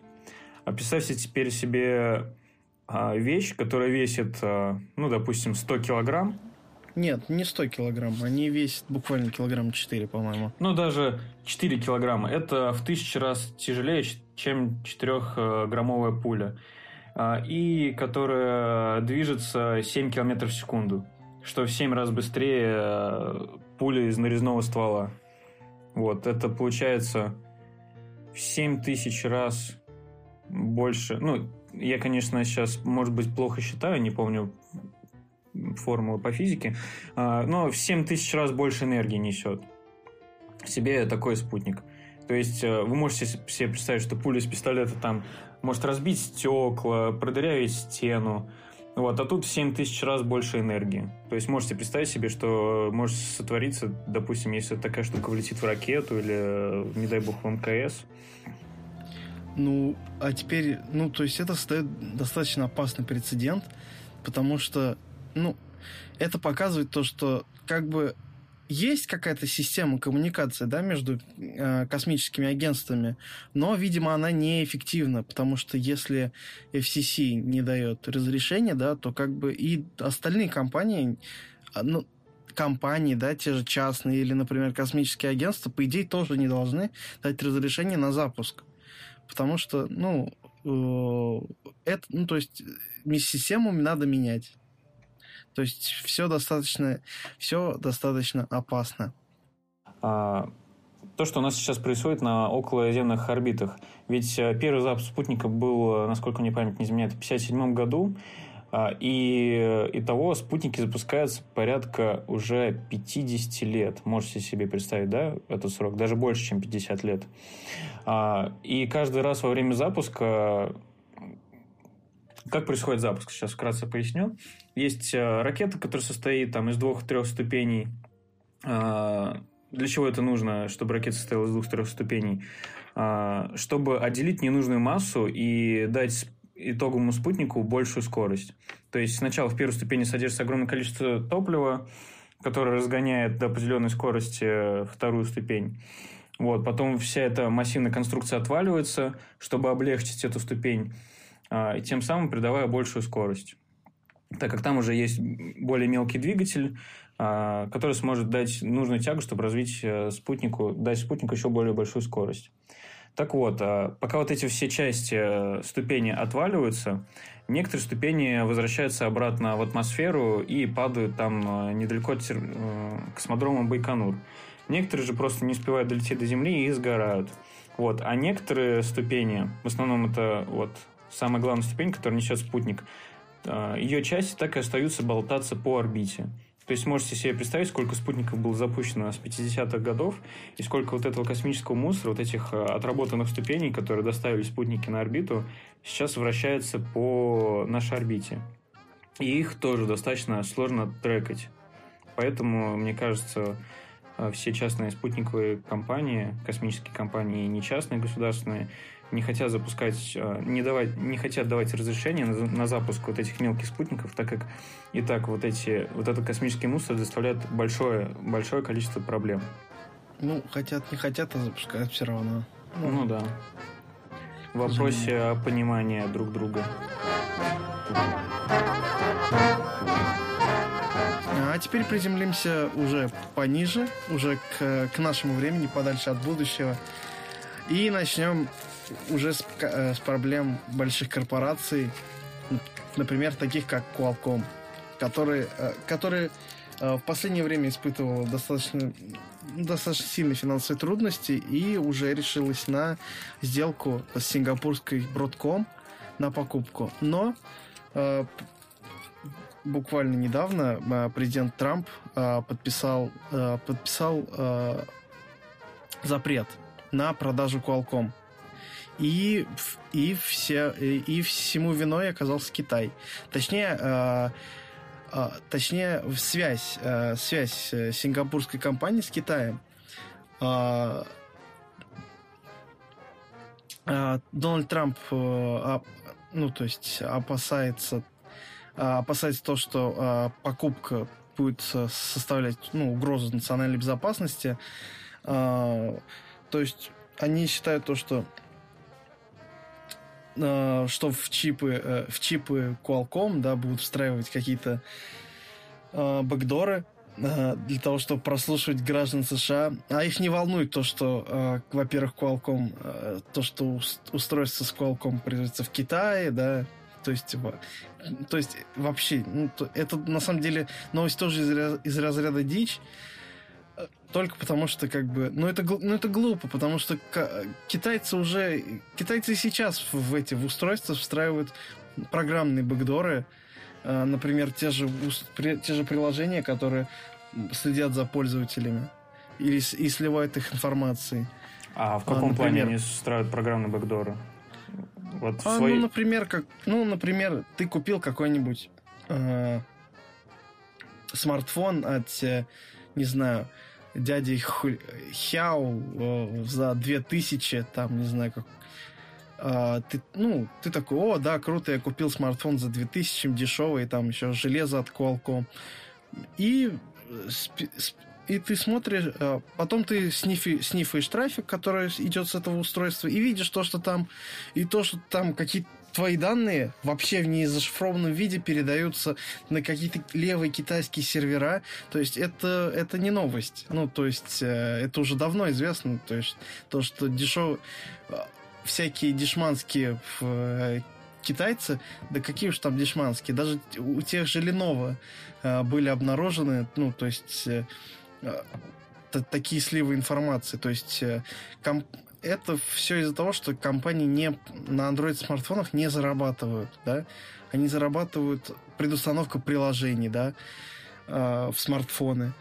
А представьте теперь себе а, вещь, которая весит, а, ну, допустим, 100 килограмм. Нет, не 100 килограмм, они весят буквально килограмм 4, по-моему. Ну, даже 4 килограмма. Это в тысячу раз тяжелее, чем 4-граммовая пуля. А, и которая движется 7 километров в секунду, что в 7 раз быстрее пуля из нарезного ствола. Вот, это получается в 7 тысяч раз больше. Ну, я, конечно, сейчас, может быть, плохо считаю, не помню формулы по физике, а, но в 7 тысяч раз больше энергии несет в себе такой спутник. То есть э, вы можете себе представить, что пуля из пистолета там может разбить стекла, продырявить стену, вот, а тут в 7 тысяч раз больше энергии. То есть можете представить себе, что может сотвориться, допустим, если такая штука влетит в ракету или, не дай бог, в МКС. Ну, а теперь, ну, то есть это создает достаточно опасный прецедент, потому что, ну, это показывает то, что как бы есть какая-то система коммуникации да, между э, космическими агентствами, но, видимо, она неэффективна, потому что если FCC не дает разрешения, да, то как бы и остальные компании, а, ну, компании, да, те же частные или, например, космические агентства, по идее, тоже не должны дать разрешение на запуск. Потому что, ну, э, это, ну, то есть систему надо менять. То есть все достаточно, все достаточно опасно. А, то, что у нас сейчас происходит на околоземных орбитах. Ведь э, первый запуск спутника был, э, насколько мне память не изменяет, в 1957 году. А, и того спутники запускаются порядка уже 50 лет. Можете себе представить, да, этот срок? Даже больше, чем 50 лет. А, и каждый раз во время запуска как происходит запуск? Сейчас вкратце поясню. Есть э, ракета, которая состоит там, из двух-трех ступеней. А, для чего это нужно, чтобы ракета состояла из двух-трех ступеней? Чтобы отделить ненужную массу и дать итоговому спутнику большую скорость. То есть сначала в первой ступени содержится огромное количество топлива, которое разгоняет до определенной скорости э, вторую ступень. Вот, потом вся эта массивная конструкция отваливается, чтобы облегчить эту ступень. А, и тем самым придавая большую скорость. Так как там уже есть более мелкий двигатель, а, который сможет дать нужную тягу, чтобы развить э, спутнику, дать спутнику еще более большую скорость. Так вот, а, пока вот эти все части э, ступени отваливаются, некоторые ступени возвращаются обратно в атмосферу и падают там э, недалеко от космодрома Байконур. Некоторые же просто не успевают долететь до Земли и сгорают. Вот. А некоторые ступени, в основном это вот самая главная ступень, которую несет спутник, ее части так и остаются болтаться по орбите. То есть можете себе представить, сколько спутников было запущено с 50-х годов, и сколько вот этого космического мусора, вот этих а, отработанных ступеней, которые доставили спутники на орбиту, сейчас вращается по нашей орбите. И их тоже достаточно сложно трекать. Поэтому, мне кажется, а, все частные спутниковые компании, космические компании, не частные государственные, не хотят запускать, э, не, давать, не хотят давать разрешение на, на запуск вот этих мелких спутников, так как и так вот, эти, вот этот космический мусор доставляет большое, большое количество проблем. Ну, хотят, не хотят, а запускают все равно. Ну, ну да. В вопросе о понимании друг друга. А теперь приземлимся уже пониже, уже к, к нашему времени, подальше от будущего. И начнем уже с, с проблем больших корпораций, например, таких как Qualcomm, которые, которые в последнее время испытывала достаточно, достаточно сильные финансовые трудности и уже решилась на сделку с сингапурской Broadcom на покупку. Но буквально недавно э, президент Трамп э, подписал, э, подписал запрет на продажу Qualcomm. И, и, все, и всему виной оказался Китай. Точнее, точнее связь, связь сингапурской компании с Китаем. Дональд Трамп, ну, то есть опасается а, опасается то, что а, покупка будет составлять ну, угрозу национальной безопасности. То есть они считают то, что что в чипы, э, в чипы Qualcomm да, будут встраивать какие-то бэкдоры, для того, чтобы прослушивать граждан США. А их не волнует то, что, во-первых, Qualcomm, то, что устройство с Qualcomm производится в Китае, да, то есть, то есть вообще, ну, это на самом деле новость тоже из, из разряда дичь. Только потому что, как бы, ну это, ну это глупо, потому что китайцы уже, китайцы сейчас в эти в устройства встраивают программные бэкдоры, а, например, те же, те же приложения, которые следят за пользователями или и сливают их информацией. А в каком а, например, плане они встраивают программные бэкдоры? Вот а, свой... Ну, например, как, ну, например, ты купил какой-нибудь э, смартфон от, э, не знаю, дяди Хяо э, за 2000, там, не знаю, как Uh, ты, ну, ты такой, о, да, круто, я купил смартфон за 2000, дешевый, там еще железо от Qualcomm. И э, и ты смотришь, э, потом ты снифи, снифаешь трафик, который идет с этого устройства, и видишь то, что там, и то, что там какие-то твои данные вообще в незашифрованном виде передаются на какие-то левые китайские сервера. То есть это, это не новость. Ну, то есть э, это уже давно известно. То есть то, что дешев... Э, всякие дешманские китайцы, да какие уж там дешманские, даже у тех же Lenovo были обнаружены, ну, то есть Э, такие сливы информации. То есть э, комп это все из-за того, что компании не, на Android-смартфонах не зарабатывают, да, они зарабатывают предустановка приложений, да, э, в смартфоны,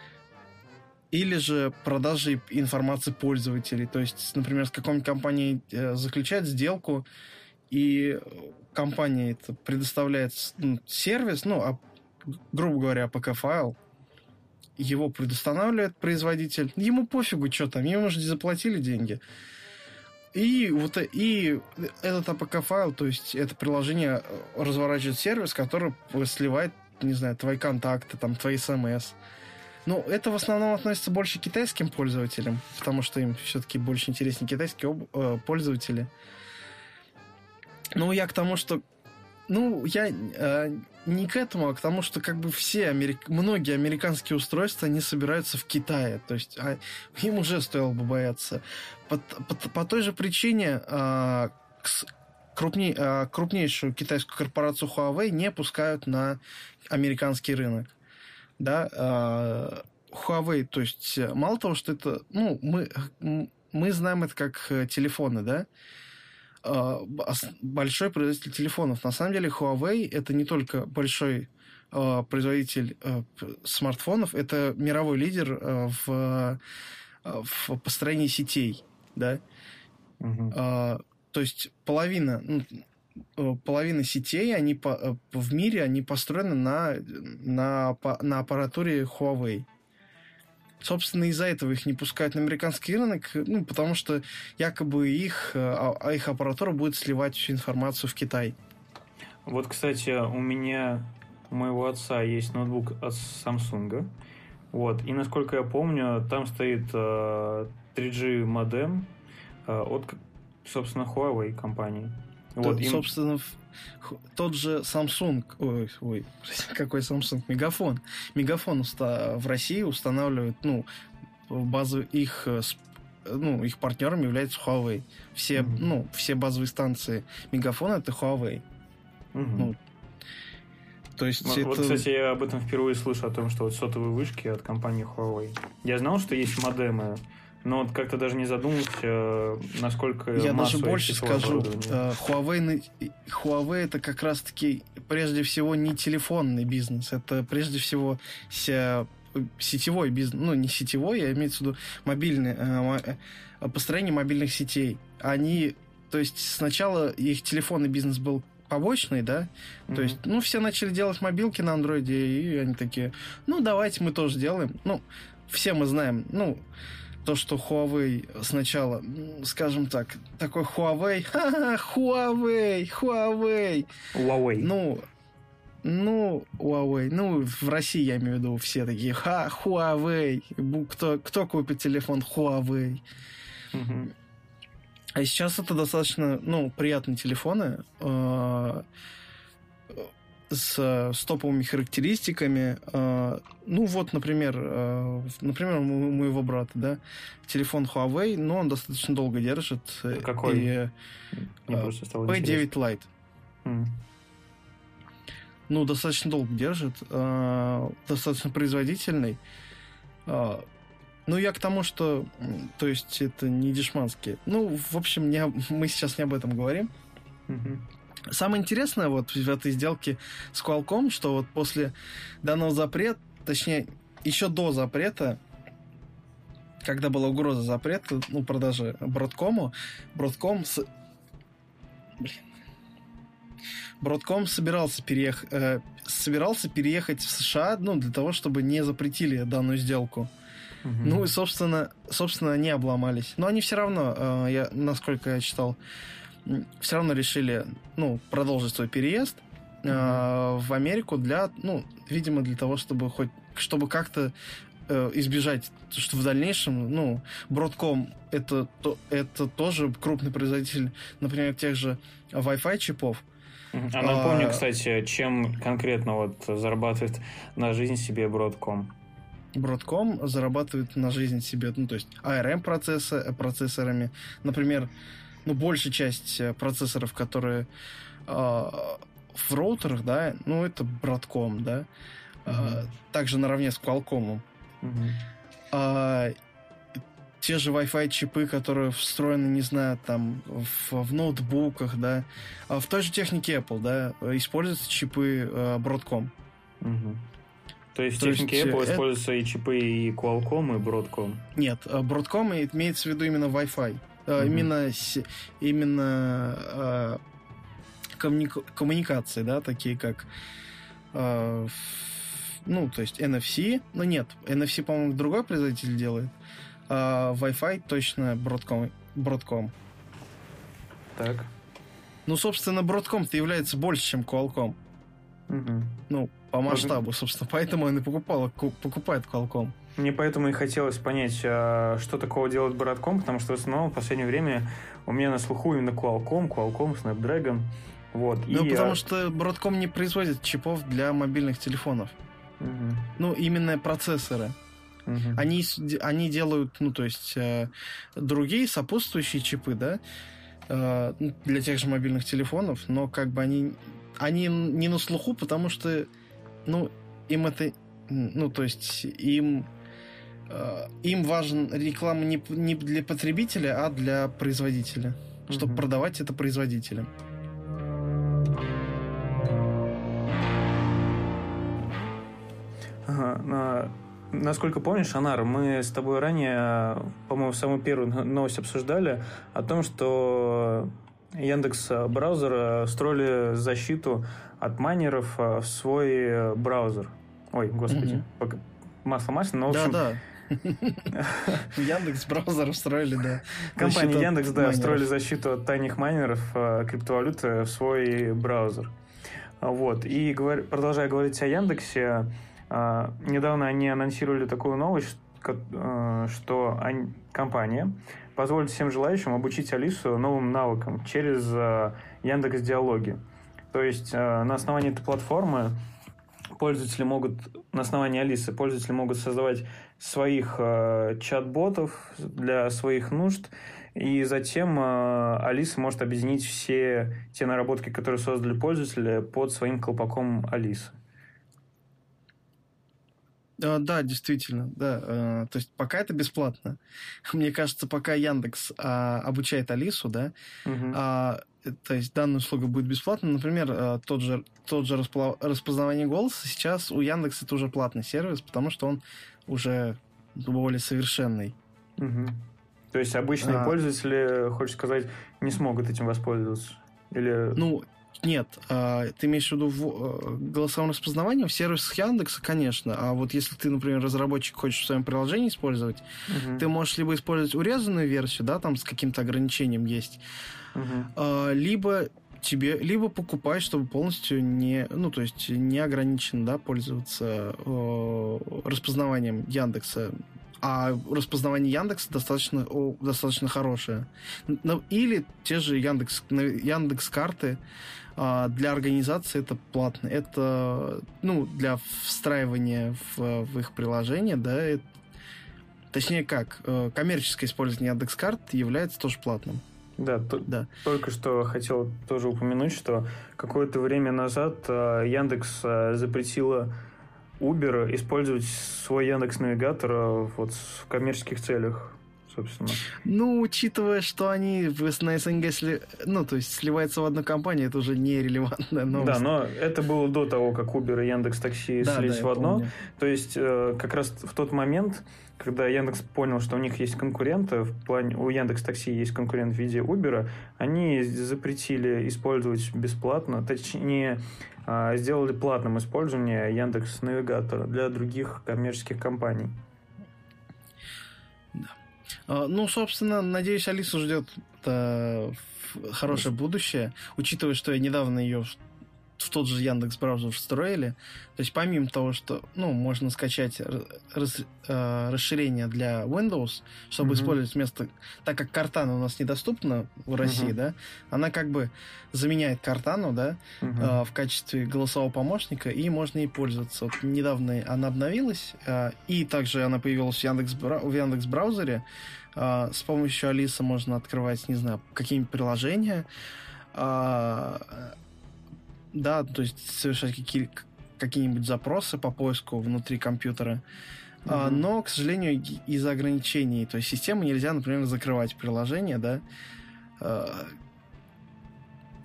или же продажи информации пользователей, то есть, например, с какой-нибудь компанией э, заключает сделку, и компания это предоставляет ну, сервис, ну, а, грубо говоря, APK-файл, его предустанавливает производитель. Ему пофигу, что там, ему же заплатили деньги. И вот и этот APK-файл, то есть это приложение э, разворачивает сервис, который сливает, не знаю, твои контакты, там, твои смс. Ну, это в основном относится больше к китайским пользователям, потому что им все-таки больше интереснее китайские э, пользователи. Ну, я к тому, что ну, я э, не к этому, а к тому, что как бы все, америк... многие американские устройства, они собираются в Китае. То есть а, им уже стоило бы бояться. По, по, по той же причине э, крупней, э, крупнейшую китайскую корпорацию Huawei не пускают на американский рынок. Да, э, Huawei, то есть мало того, что это, ну, мы, мы знаем это как э, телефоны, да, большой производитель телефонов. На самом деле Huawei это не только большой э, производитель э, смартфонов, это мировой лидер в, в построении сетей, да. Угу. То есть половина, ну, половина сетей, они по, в мире, они построены на, на, на аппаратуре Huawei. Собственно, из-за этого их не пускают на американский рынок, ну, потому что якобы их, э, а, их аппаратура будет сливать всю информацию в Китай. Вот, кстати, у меня, у моего отца есть ноутбук от Samsung. Вот, и насколько я помню, там стоит э, 3G модем э, от, собственно, Huawei компании. Вот, им... Собственно, тот же Samsung, ой, ой, какой Samsung, Мегафон. Мегафон в России устанавливает, ну, базу их, э, ну, их партнером является Huawei. Все, mm-hmm. ну, все базовые станции Мегафона это Huawei. Mm-hmm. Ну, то есть ну, это... Вот, кстати, я об этом впервые слышу, о том, что вот сотовые вышки от компании Huawei. Я знал, что есть модемы, но вот как-то даже не задумался, насколько Я даже больше скажу, э, Huawei, Huawei это как раз-таки прежде всего не телефонный бизнес, это прежде всего сетевой бизнес, ну не сетевой, я имею в виду мобильный, э, э, построение мобильных сетей. Они, то есть сначала их телефонный бизнес был побочный, да, mm-hmm. то есть, ну, все начали делать мобилки на андроиде, и они такие, ну, давайте мы тоже сделаем. Ну, все мы знаем, ну, то, что Huawei сначала, скажем так, такой Huawei, ха-ха, Huawei, Huawei. Huawei. Ну, ну, Huawei. Ну, в России, я имею в виду, все такие, ха, Huawei. Кто, кто купит телефон Huawei? Угу. А сейчас это достаточно, ну, приятные телефоны э, с, с топовыми характеристиками. Э, ну, вот, например, э, например, у моего брата, да, телефон Huawei, но он достаточно долго держит. Какой? И, э, P9 Lite. Mm ну, достаточно долго держит, э, достаточно производительный. Э, ну, я к тому, что, то есть, это не дешманские. Ну, в общем, не, мы сейчас не об этом говорим. Mm-hmm. Самое интересное вот в этой сделке с Qualcomm, что вот после данного запрета, точнее, еще до запрета, когда была угроза запрета, ну, продажи Broadcom, Broadcom с... Блин, Broadcom собирался, переех... э, собирался переехать в США, ну, для того, чтобы не запретили данную сделку. Угу. Ну и, собственно, собственно, они обломались. Но они все равно, э, я, насколько я читал, все равно решили, ну, продолжить свой переезд э, в Америку для, ну, видимо, для того, чтобы хоть, чтобы как-то э, избежать, что в дальнейшем, ну, Broadcom это, то, это тоже крупный производитель, например, тех же Wi-Fi чипов. А напомню, кстати, чем конкретно вот зарабатывает на жизнь себе Broadcom? Broadcom зарабатывает на жизнь себе, ну, то есть ARM процессы, процессорами. Например, ну, большая часть э, процессоров, которые э, в роутерах, да, ну, это Broadcom, да. Uh-huh. Э, также наравне с Qualcomm. Uh-huh. Э, те же Wi-Fi чипы, которые встроены, не знаю, там в, в ноутбуках, да, а в той же технике Apple, да, используются чипы э, Broadcom. Угу. То есть То в технике есть, Apple это... используются и чипы и Qualcomm, и Broadcom? Нет, э, Broadcom имеется в виду именно Wi-Fi. Угу. Именно, именно э, коммуника... коммуникации, да, такие как э, ну, то есть NFC, но нет, NFC, по-моему, другой производитель делает а Wi-Fi точно Broadcom. Broadcom. Так. Ну, собственно, Broadcom-то является больше, чем Qualcomm. Угу. Ну, по масштабу, собственно, поэтому он и покупал, покупает Qualcomm. Мне поэтому и хотелось понять, а, что такого делает Broadcom, потому что в основном в последнее время у меня на слуху именно Qualcomm, Qualcomm, Snapdragon. Вот. Ну, и, потому а... что Broadcom не производит чипов для мобильных телефонов. Угу. Ну, именно процессоры. Угу. Они, они делают, ну, то есть, э, другие сопутствующие чипы, да, э, ну, для тех же мобильных телефонов, но как бы они, они не на слуху, потому что, ну, им это, ну, то есть, им э, им важен реклама не, не для потребителя, а для производителя, чтобы угу. продавать это производителям. Ага, Насколько помнишь, Анар, мы с тобой ранее, по-моему, самую первую новость обсуждали о том, что Яндекс браузер строили защиту от майнеров в свой браузер. Ой, господи, mm-hmm. масло масло, но в общем... Да, да. Яндекс браузер строили, да. Компания Яндекс, да, строили защиту от тайных майнеров э, криптовалюты в свой браузер. Вот. И продолжая говорить о Яндексе, а, недавно они анонсировали такую новость, э, что компания позволит всем желающим обучить Алису новым навыкам через э, Яндекс Диалоги. То есть на основании этой платформы пользователи могут на основании Алисы пользователи могут создавать своих э, чат-ботов для своих нужд, и затем э, Алиса может объединить все те наработки, которые создали пользователи, под своим колпаком Алисы. А, да, действительно, да. А, то есть пока это бесплатно. Мне кажется, пока Яндекс а, обучает Алису, да, угу. то есть данная услуга будет бесплатна. Например, тот же, тот же распознавание голоса сейчас у Яндекса это уже платный сервис, потому что он уже более совершенный. Угу. То есть обычные а... пользователи, хочешь сказать, не смогут этим воспользоваться? Или... Ну, нет, а, ты имеешь в виду в э, голосовом распознавании в сервисах Яндекса, конечно. А вот если ты, например, разработчик, хочешь в своем приложении использовать, угу. ты можешь либо использовать урезанную версию, да, там с каким-то ограничением есть, угу. либо тебе либо покупать, чтобы полностью не, ну, то есть не ограничен, да, пользоваться э, распознаванием Яндекса а распознавание Яндекса достаточно, о, достаточно хорошее. Или те же Яндекс, Яндекс карты, а для организации это платно. Это, ну, для встраивания в, в их приложение, да, это, точнее как, э, коммерческое использование Яндекс.Карт является тоже платным. Да, да, только что хотел тоже упомянуть, что какое-то время назад э, Яндекс э, запретила Uber использовать свой Яндекс Навигатор вот в коммерческих целях собственно. Ну, учитывая, что они на СНГ сли... ну, то есть сливаются в одну компанию, это уже нерелевантная новость. Да, но это было до того, как Uber и Яндекс Такси да, слились да, в одно. Помню. То есть э, как раз в тот момент, когда Яндекс понял, что у них есть конкуренты, в плане у Яндекс Такси есть конкурент в виде Uber, они запретили использовать бесплатно, точнее э, сделали платным использование Яндекс Навигатора для других коммерческих компаний. А, ну, собственно, надеюсь, Алису ждет э, хорошее будущее, учитывая, что я недавно ее в тот же Яндекс браузер встроили. То есть помимо того, что ну, можно скачать рас, э, расширение для Windows, чтобы mm-hmm. использовать вместо... Так как Картана у нас недоступна в России, mm-hmm. да, она как бы заменяет Картану, да, mm-hmm. э, в качестве голосового помощника, и можно ей пользоваться. Вот недавно она обновилась, э, и также она появилась в Яндекс, в Яндекс браузере. Э, с помощью Алисы можно открывать, не знаю, какие-нибудь приложения, э, да, то есть совершать какие, какие-нибудь запросы по поиску внутри компьютера. Mm-hmm. Но, к сожалению, из-за ограничений, то есть системы нельзя, например, закрывать приложение, да. А,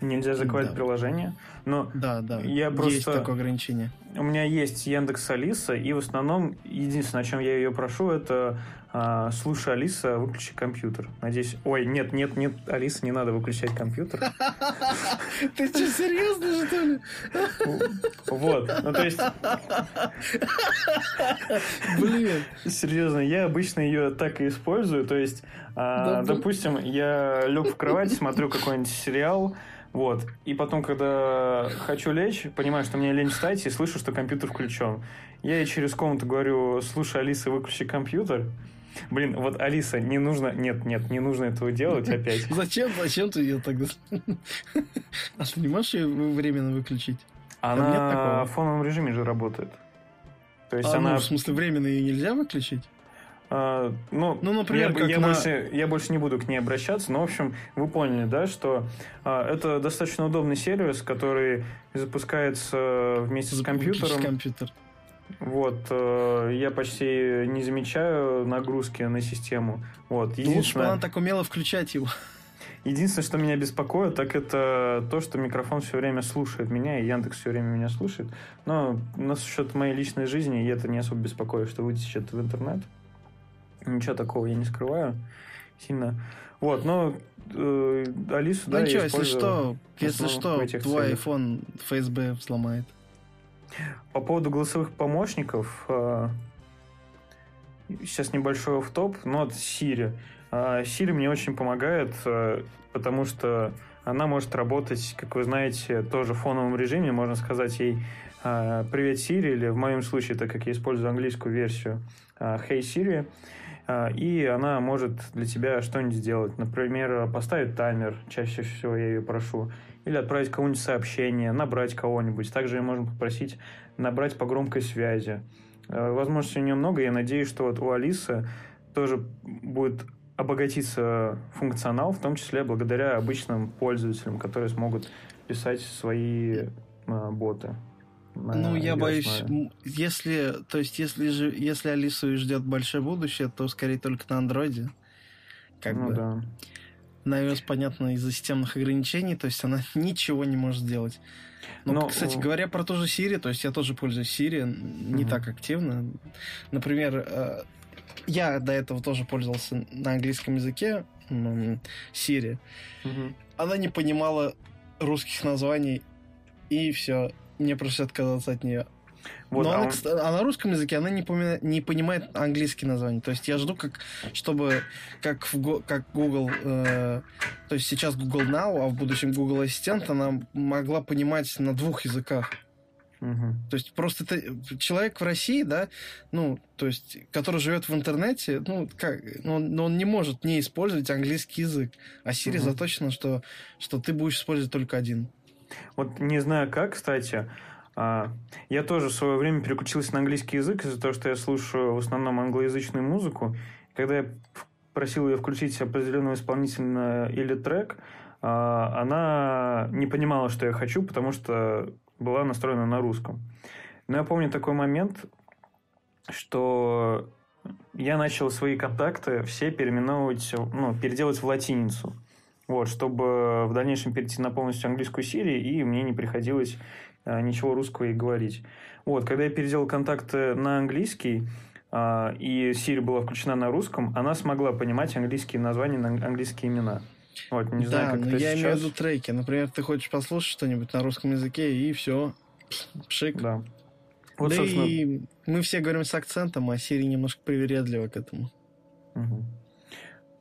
нельзя закрывать да. приложение. Но да, да. Я просто... Есть такое ограничение. У меня есть Яндекс Алиса, и в основном единственное, о чем я ее прошу, это а, слушай, Алиса, выключи компьютер. Надеюсь... Ой, нет, нет, нет, Алиса, не надо выключать компьютер. Ты что, серьезно, что ли? Вот, ну то есть... Блин. Серьезно, я обычно ее так и использую. То есть, а, допустим, я лег в кровать, смотрю какой-нибудь сериал, вот. И потом, когда хочу лечь, понимаю, что мне лень встать, и слышу, что компьютер включен. Я ей через комнату говорю, слушай, Алиса, выключи компьютер. Блин, вот Алиса, не нужно... Нет, нет, не нужно этого делать опять. Зачем? Зачем ты ее тогда... А ты не можешь ее временно выключить? Она в фоновом режиме же работает. То есть а, она... Ну, в смысле, временно ее нельзя выключить? А, ну, ну, например, я, я, на... больше, я больше не буду к ней обращаться, но, в общем, вы поняли, да, что а, это достаточно удобный сервис, который запускается вместе с компьютером. компьютер. Вот, э, я почти не замечаю нагрузки на систему. Вот, единственное... Лучше бы она так умела включать его. Единственное, что меня беспокоит, так это то, что микрофон все время слушает меня, и Яндекс все время меня слушает. Но на счет моей личной жизни я это не особо беспокоит, что вытечет в интернет. Ничего такого я не скрываю сильно. Вот, но э, Алису, ну, да, ничего, если что, если что, твой целях. iPhone ФСБ взломает. По поводу голосовых помощников, э, сейчас небольшой в топ но от Siri. Э, Siri мне очень помогает, э, потому что она может работать, как вы знаете, тоже в фоновом режиме. Можно сказать ей «Привет, Siri», или в моем случае, так как я использую английскую версию, «Hey, Siri», и она может для тебя что-нибудь сделать. Например, поставить таймер, чаще всего я ее прошу, или отправить кому-нибудь сообщение, набрать кого-нибудь. Также можно попросить набрать по громкой связи. Э, возможностей у нее много. Я надеюсь, что вот у Алисы тоже будет обогатиться функционал, в том числе благодаря обычным пользователям, которые смогут писать свои э, боты. Ну, я боюсь, если, то есть, если же, если Алису ждет большое будущее, то скорее только на андроиде. Как ну, бы. да. На iOS, понятно, из-за системных ограничений, то есть она ничего не может сделать. Ну, Но, кстати, о... говоря про ту же Siri, то есть я тоже пользуюсь Siri, не угу. так активно. Например, э, я до этого тоже пользовался на английском языке Siri. Угу. Она не понимала русских названий, и все, мне пришлось отказаться от нее. Вот, Но а, она, он... а на русском языке она не, помина... не понимает английские названия. То есть я жду, как, чтобы как, в, как Google, э, то есть сейчас Google Now, а в будущем Google Ассистент, она могла понимать на двух языках. Угу. То есть просто это человек в России, да, ну, то есть, который живет в интернете, ну, как, ну, он, он не может не использовать английский язык. А Siri угу. заточено, что, что ты будешь использовать только один. Вот не знаю как, кстати, я тоже в свое время переключился на английский язык из-за того, что я слушаю в основном англоязычную музыку. Когда я просил ее включить определенного исполнителя или трек, а, она не понимала, что я хочу, потому что была настроена на русском. Но я помню такой момент, что я начал свои контакты все переименовывать, ну, переделать в латиницу. Вот, чтобы в дальнейшем перейти на полностью английскую серию, и мне не приходилось а, ничего русского и говорить. Вот, когда я переделал контакты на английский, а, и Siri была включена на русском, она смогла понимать английские названия на английские имена. Вот, не да, знаю, как но я сейчас... имею в виду треки. Например, ты хочешь послушать что-нибудь на русском языке, и все, пшик. Да. Вот, да собственно... и мы все говорим с акцентом, а Siri немножко привередлива к этому. Угу.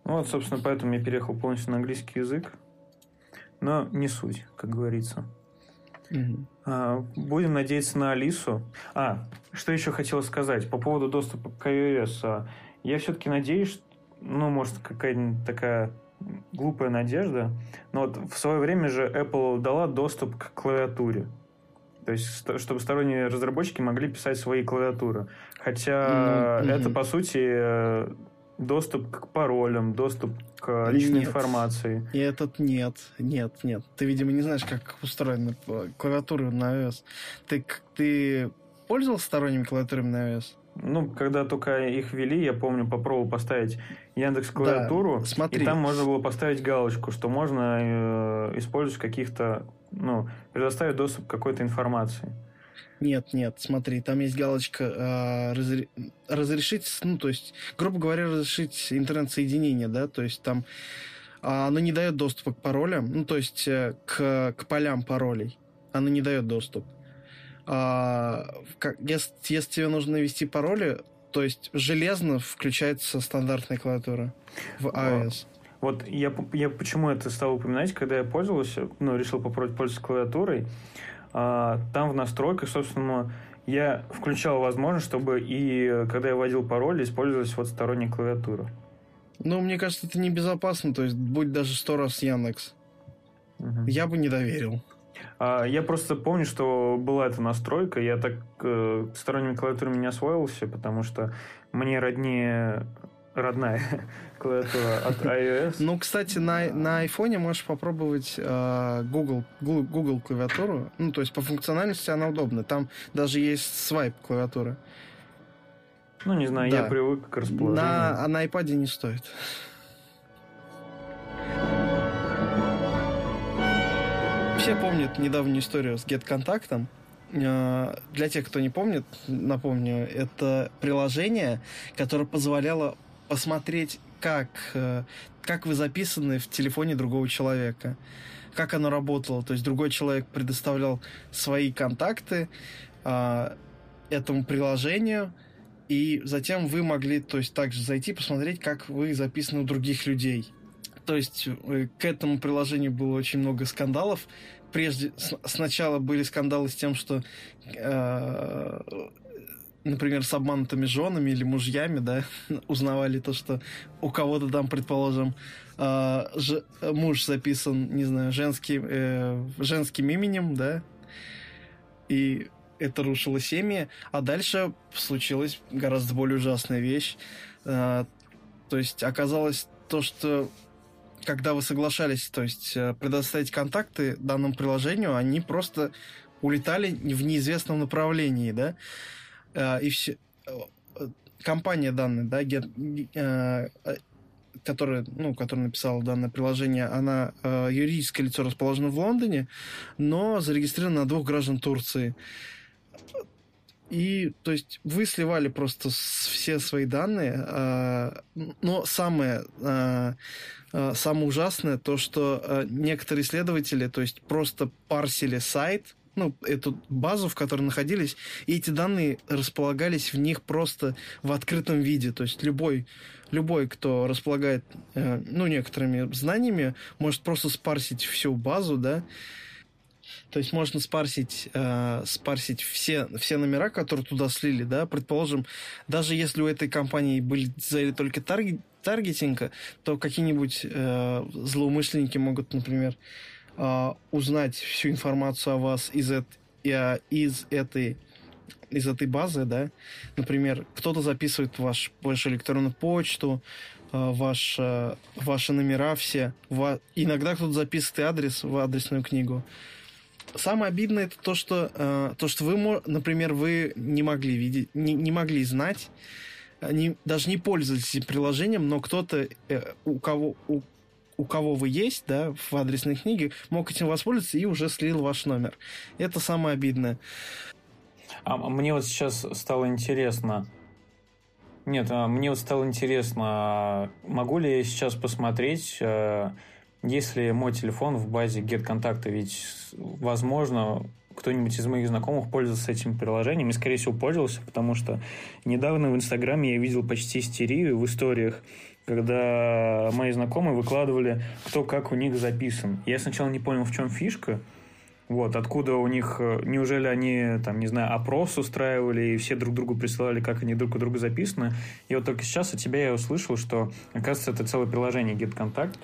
Ну вот, собственно, поэтому я переехал полностью на английский язык. Но не суть, как говорится. Угу. Будем надеяться на Алису. А, что еще хотел сказать по поводу доступа к iOS. А, я все-таки надеюсь, ну, может, какая-нибудь такая глупая надежда, но вот в свое время же Apple дала доступ к клавиатуре. То есть, чтобы сторонние разработчики могли писать свои клавиатуры. Хотя mm-hmm. это, по сути, доступ к паролям, доступ к личной нет. информации. И этот нет, нет, нет. Ты, видимо, не знаешь, как устроена клавиатура на iOS. Ты, ты пользовался сторонними клавиатурами на iOS? Ну, когда только их ввели, я помню, попробовал поставить Яндекс клавиатуру, да, смотри. и там можно было поставить галочку, что можно э, использовать каких-то, ну, предоставить доступ к какой-то информации. Нет, нет, смотри, там есть галочка э, разре... разрешить, ну, то есть, грубо говоря, разрешить интернет-соединение, да, то есть там э, оно не дает доступа к паролям, ну, то есть э, к, к полям паролей. Оно не дает доступ. А, как, если, если тебе нужно навести пароли, то есть железно включается стандартная клавиатура в iOS. Вот я, я почему это стал упоминать, когда я пользовался, ну, решил попробовать пользоваться клавиатурой, а, там в настройках, собственно, я включал возможность, чтобы и когда я вводил пароль, использовалась вот сторонняя клавиатура. Ну, мне кажется, это небезопасно, то есть будь даже сто раз Яндекс. Угу. Я бы не доверил. А, я просто помню, что была эта настройка. Я так э, сторонними клавиатурами не освоился, потому что мне роднее родная клавиатура от iOS. Ну, кстати, на, на iPhone можешь попробовать э, Google, Google, клавиатуру. Ну, то есть по функциональности она удобна. Там даже есть свайп клавиатуры. Ну, не знаю, да. я привык к расположению. На, а на iPad не стоит. Все помнят недавнюю историю с GetContact. Э, для тех, кто не помнит, напомню, это приложение, которое позволяло посмотреть, как, э, как вы записаны в телефоне другого человека, как оно работало. То есть другой человек предоставлял свои контакты а, этому приложению, и затем вы могли, то есть, также зайти посмотреть, как вы записаны у других людей. То есть э, к этому приложению было очень много скандалов. Прежде сначала были скандалы с тем, что э, например, с обманутыми женами или мужьями, да, узнавали то, что у кого-то там, предположим, э, ж, муж записан, не знаю, женским, э, женским именем, да, и это рушило семьи, а дальше случилась гораздо более ужасная вещь. Э, то есть оказалось то, что когда вы соглашались, то есть э, предоставить контакты данному приложению, они просто улетали в неизвестном направлении, да, и все компания данная, да, get, которая, ну, которая написала данное приложение, она э, юридическое лицо расположено в Лондоне, но зарегистрирована на двух граждан Турции. И, то есть, вы сливали просто все свои данные, э, но самое, э, э, самое ужасное то, что э, некоторые исследователи, то есть, просто парсили сайт, ну, эту базу, в которой находились, и эти данные располагались в них просто в открытом виде. То есть любой, любой кто располагает, э, ну, некоторыми знаниями, может просто спарсить всю базу, да, то есть можно спарсить, э, спарсить все, все номера, которые туда слили, да, предположим, даже если у этой компании были цели только таргет, таргетинга, то какие-нибудь э, злоумышленники могут, например, э, узнать всю информацию о вас из, э, из этой из этой базы, да, например, кто-то записывает ваш, вашу электронную почту, э, ваш, ваши номера все, ва... иногда кто-то записывает адрес в адресную книгу, самое обидное это то, что э, то, что вы, например, вы не могли видеть, не, не могли знать, не, даже не пользовались этим приложением, но кто-то, э, у кого у, у кого вы есть, да, в адресной книге, мог этим воспользоваться и уже слил ваш номер. Это самое обидное. А мне вот сейчас стало интересно. Нет, а мне вот стало интересно, а могу ли я сейчас посмотреть, э, если мой телефон в базе Get ведь, возможно, кто-нибудь из моих знакомых пользовался этим приложением и, скорее всего, пользовался, потому что недавно в Инстаграме я видел почти истерию в историях, когда мои знакомые выкладывали, кто как у них записан. Я сначала не понял, в чем фишка, вот, откуда у них, неужели они, там, не знаю, опрос устраивали и все друг другу присылали, как они друг у друга записаны. И вот только сейчас от тебя я услышал, что, оказывается, это целое приложение GetContact,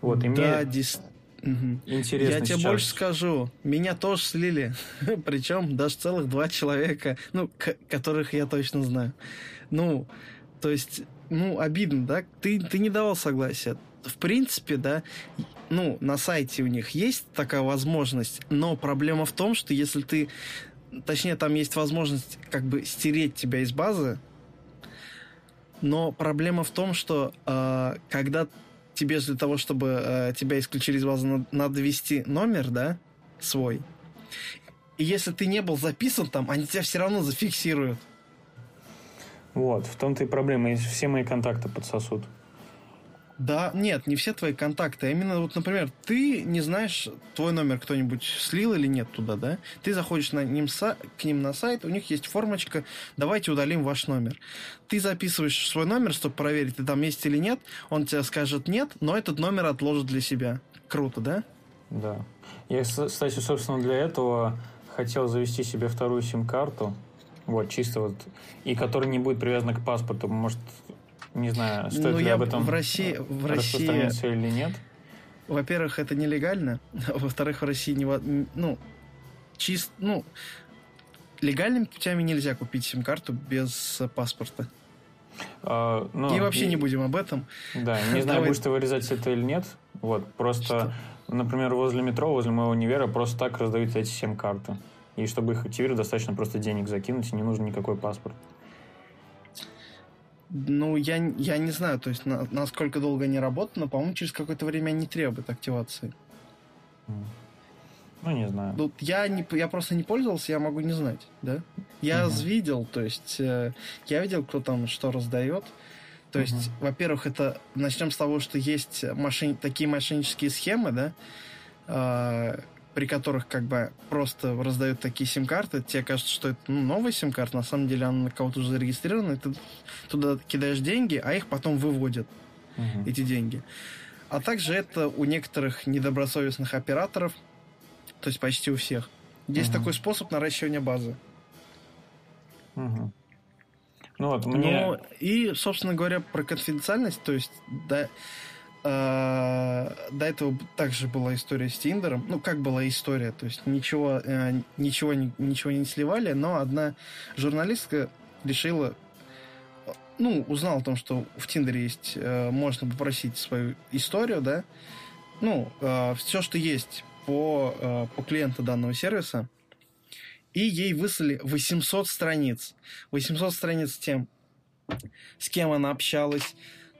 вот, и да, мне дис... интересно Я тебе сейчас... больше скажу. Меня тоже слили. Причем даже целых два человека, ну, которых я точно знаю. Ну, то есть, ну, обидно, да? Ты, ты не давал согласия. В принципе, да, ну, на сайте у них есть такая возможность, но проблема в том, что если ты, точнее, там есть возможность как бы стереть тебя из базы, но проблема в том, что э, когда тебе для того, чтобы э, тебя исключили из базы, надо, надо ввести номер, да, свой. И если ты не был записан там, они тебя все равно зафиксируют. Вот, в том-то и проблема. Все мои контакты подсосут. Да, нет, не все твои контакты. А именно, вот, например, ты не знаешь, твой номер кто-нибудь слил или нет туда, да? Ты заходишь на ним, к ним на сайт, у них есть формочка, давайте удалим ваш номер. Ты записываешь свой номер, чтобы проверить, ты там есть или нет, он тебе скажет нет, но этот номер отложит для себя. Круто, да? Да. Я, кстати, собственно, для этого хотел завести себе вторую сим-карту, вот, чисто вот, и которая не будет привязана к паспорту. Может, не знаю, стоит ну, ли я об этом в России, в России или нет. Во-первых, это нелегально. Во-вторых, в России не, ну, чист, ну, легальными путями нельзя купить сим-карту без паспорта. А, ну, и вообще и, не будем об этом. Да, не знаю, Давай... будешь ты вырезать это или нет. Вот, просто, Что? например, возле метро, возле моего универа просто так раздают эти сим-карты. И чтобы их активировать, достаточно просто денег закинуть, и не нужен никакой паспорт. Ну, я, я не знаю, то есть на, насколько долго они работают, но, по-моему, через какое-то время они требуют активации. Ну, не знаю. Тут я, не, я просто не пользовался, я могу не знать, да? Я угу. видел, то есть э, я видел, кто там что раздает. То угу. есть, во-первых, это начнем с того, что есть мошен... такие мошеннические схемы, да, э, при которых как бы просто раздают такие сим-карты, тебе кажется, что это ну, новая сим-карта, на самом деле она на кого-то уже зарегистрирована, и ты туда кидаешь деньги, а их потом выводят, uh-huh. эти деньги. А также это у некоторых недобросовестных операторов, то есть почти у всех. Есть uh-huh. такой способ наращивания базы. Uh-huh. Ну вот, мне... Ну, и, собственно говоря, про конфиденциальность, то есть, да, до этого также была история с Тиндером. Ну, как была история, то есть ничего, э, ничего, ничего не сливали, но одна журналистка решила ну, узнал о том, что в Тиндере есть, э, можно попросить свою историю, да, ну, э, все, что есть по, э, по клиенту данного сервиса, и ей выслали 800 страниц. 800 страниц с тем, с кем она общалась,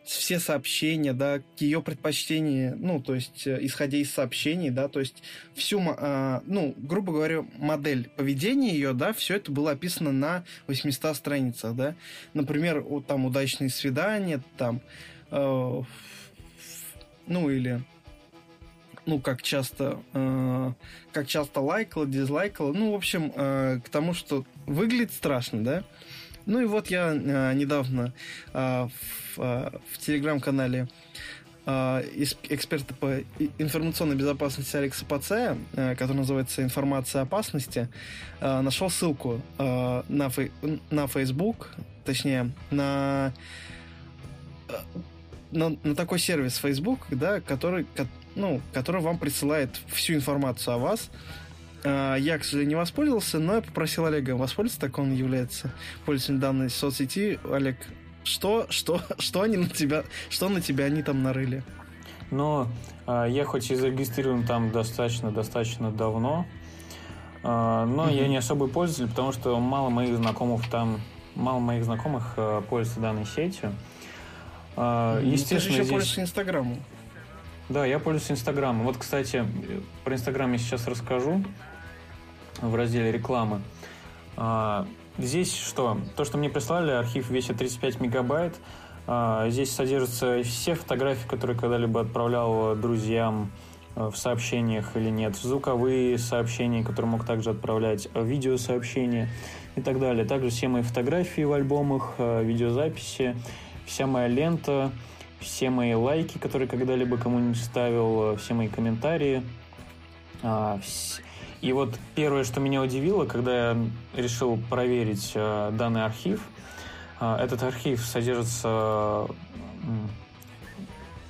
все сообщения, да, ее предпочтения, ну, то есть, э, исходя из сообщений, да, то есть, всю, э, ну, грубо говоря, модель поведения ее, да, все это было описано на 800 страницах, да. Например, вот там удачные свидания, там, э, ну, или ну, как часто, э, как часто лайкала, дизлайкала. Ну, в общем, э, к тому, что выглядит страшно, да. Ну и вот я э, недавно э, в, э, в телеграм-канале э, эксперта по информационной безопасности Алекса Пацея, э, который называется «Информация опасности», э, нашел ссылку на, фей, на Facebook, точнее, на, на, на такой сервис Facebook, да, который, ну, который вам присылает всю информацию о вас, я, к сожалению, не воспользовался, но я попросил Олега воспользоваться, так он является пользователем данной соцсети. Олег, что, что, что они на тебя, что на тебя они там нарыли? Но а, я хоть и зарегистрирован там достаточно, достаточно давно, а, но mm-hmm. я не особый пользователь, потому что мало моих знакомых там, мало моих знакомых пользуются данной сетью. Mm-hmm. Естественно, Ты же еще здесь... пользуешься Инстаграмом. Да, я пользуюсь Инстаграмом. Вот, кстати, про Инстаграм я сейчас расскажу в разделе рекламы. А, здесь что? То, что мне прислали, архив весит 35 мегабайт. А, здесь содержатся все фотографии, которые когда-либо отправлял друзьям а, в сообщениях или нет, звуковые сообщения, которые мог также отправлять, видеосообщения и так далее. Также все мои фотографии в альбомах, видеозаписи, вся моя лента, все мои лайки, которые когда-либо кому-нибудь ставил, все мои комментарии, и вот первое, что меня удивило, когда я решил проверить э, данный архив, э, этот архив содержится...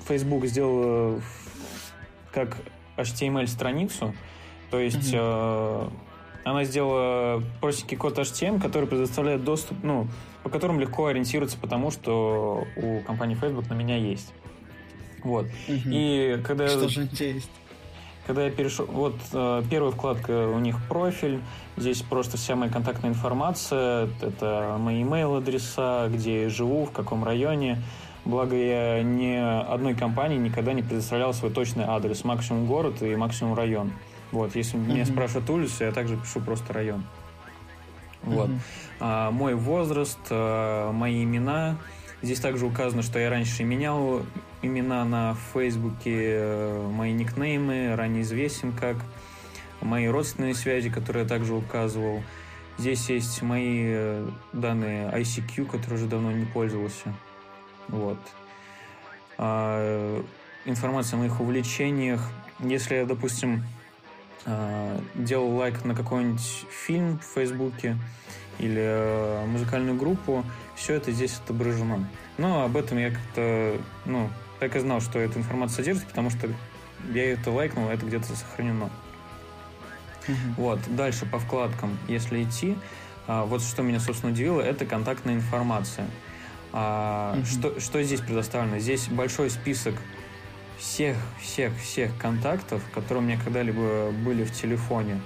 Facebook сделал э, как HTML-страницу, то есть mm-hmm. э, она сделала простенький код HTML, который предоставляет доступ, ну, по которому легко ориентироваться, потому что у компании Facebook на меня есть. Вот. Угу. И когда... Что же у тебя есть? Когда я перешел... Вот э, первая вкладка у них профиль. Здесь просто вся моя контактная информация. Это мои email-адреса, где я живу, в каком районе. Благо, я ни одной компании никогда не предоставлял свой точный адрес. Максимум город и максимум район. Вот, если mm-hmm. меня спрашивают улицу, я также пишу просто район. Вот. Mm-hmm. А, мой возраст, а, мои имена. Здесь также указано, что я раньше менял имена на Фейсбуке, э, мои никнеймы, ранее известен как, мои родственные связи, которые я также указывал. Здесь есть мои э, данные ICQ, которые уже давно не пользовался. Вот. А, информация о моих увлечениях. Если я, допустим, а, делал лайк на какой-нибудь фильм в Фейсбуке или э, музыкальную группу, все это здесь отображено. Но об этом я как-то, ну, так и знал, что эта информация содержится, потому что я это лайкнул, это где-то сохранено. Угу. Вот, дальше по вкладкам, если идти, а, вот что меня, собственно, удивило, это контактная информация. А, угу. что, что здесь предоставлено? Здесь большой список всех, всех, всех контактов, которые у меня когда-либо были в телефоне.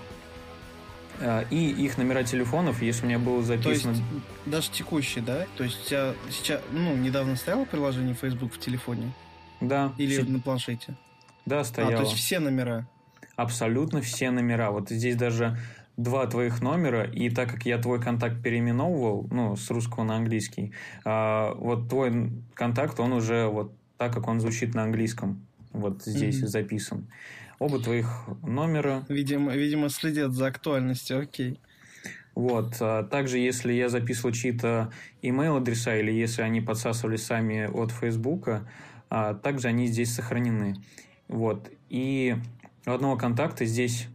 А, и их номера телефонов, если у меня было записано... То есть даже текущие, да? То есть у тебя сейчас, ну, недавно стояло приложение Facebook в телефоне? Да. Или все... на планшете? Да, стояло. А, то есть все номера? Абсолютно все номера. Вот здесь даже два твоих номера, и так как я твой контакт переименовывал, ну, с русского на английский, а, вот твой контакт, он уже вот так, как он звучит на английском, вот здесь mm-hmm. записан. Оба твоих номера. Видимо, видимо, следят за актуальностью, окей. Вот. А также, если я записывал чьи-то email адреса или если они подсасывали сами от Фейсбука, а также они здесь сохранены. Вот. И у одного контакта здесь,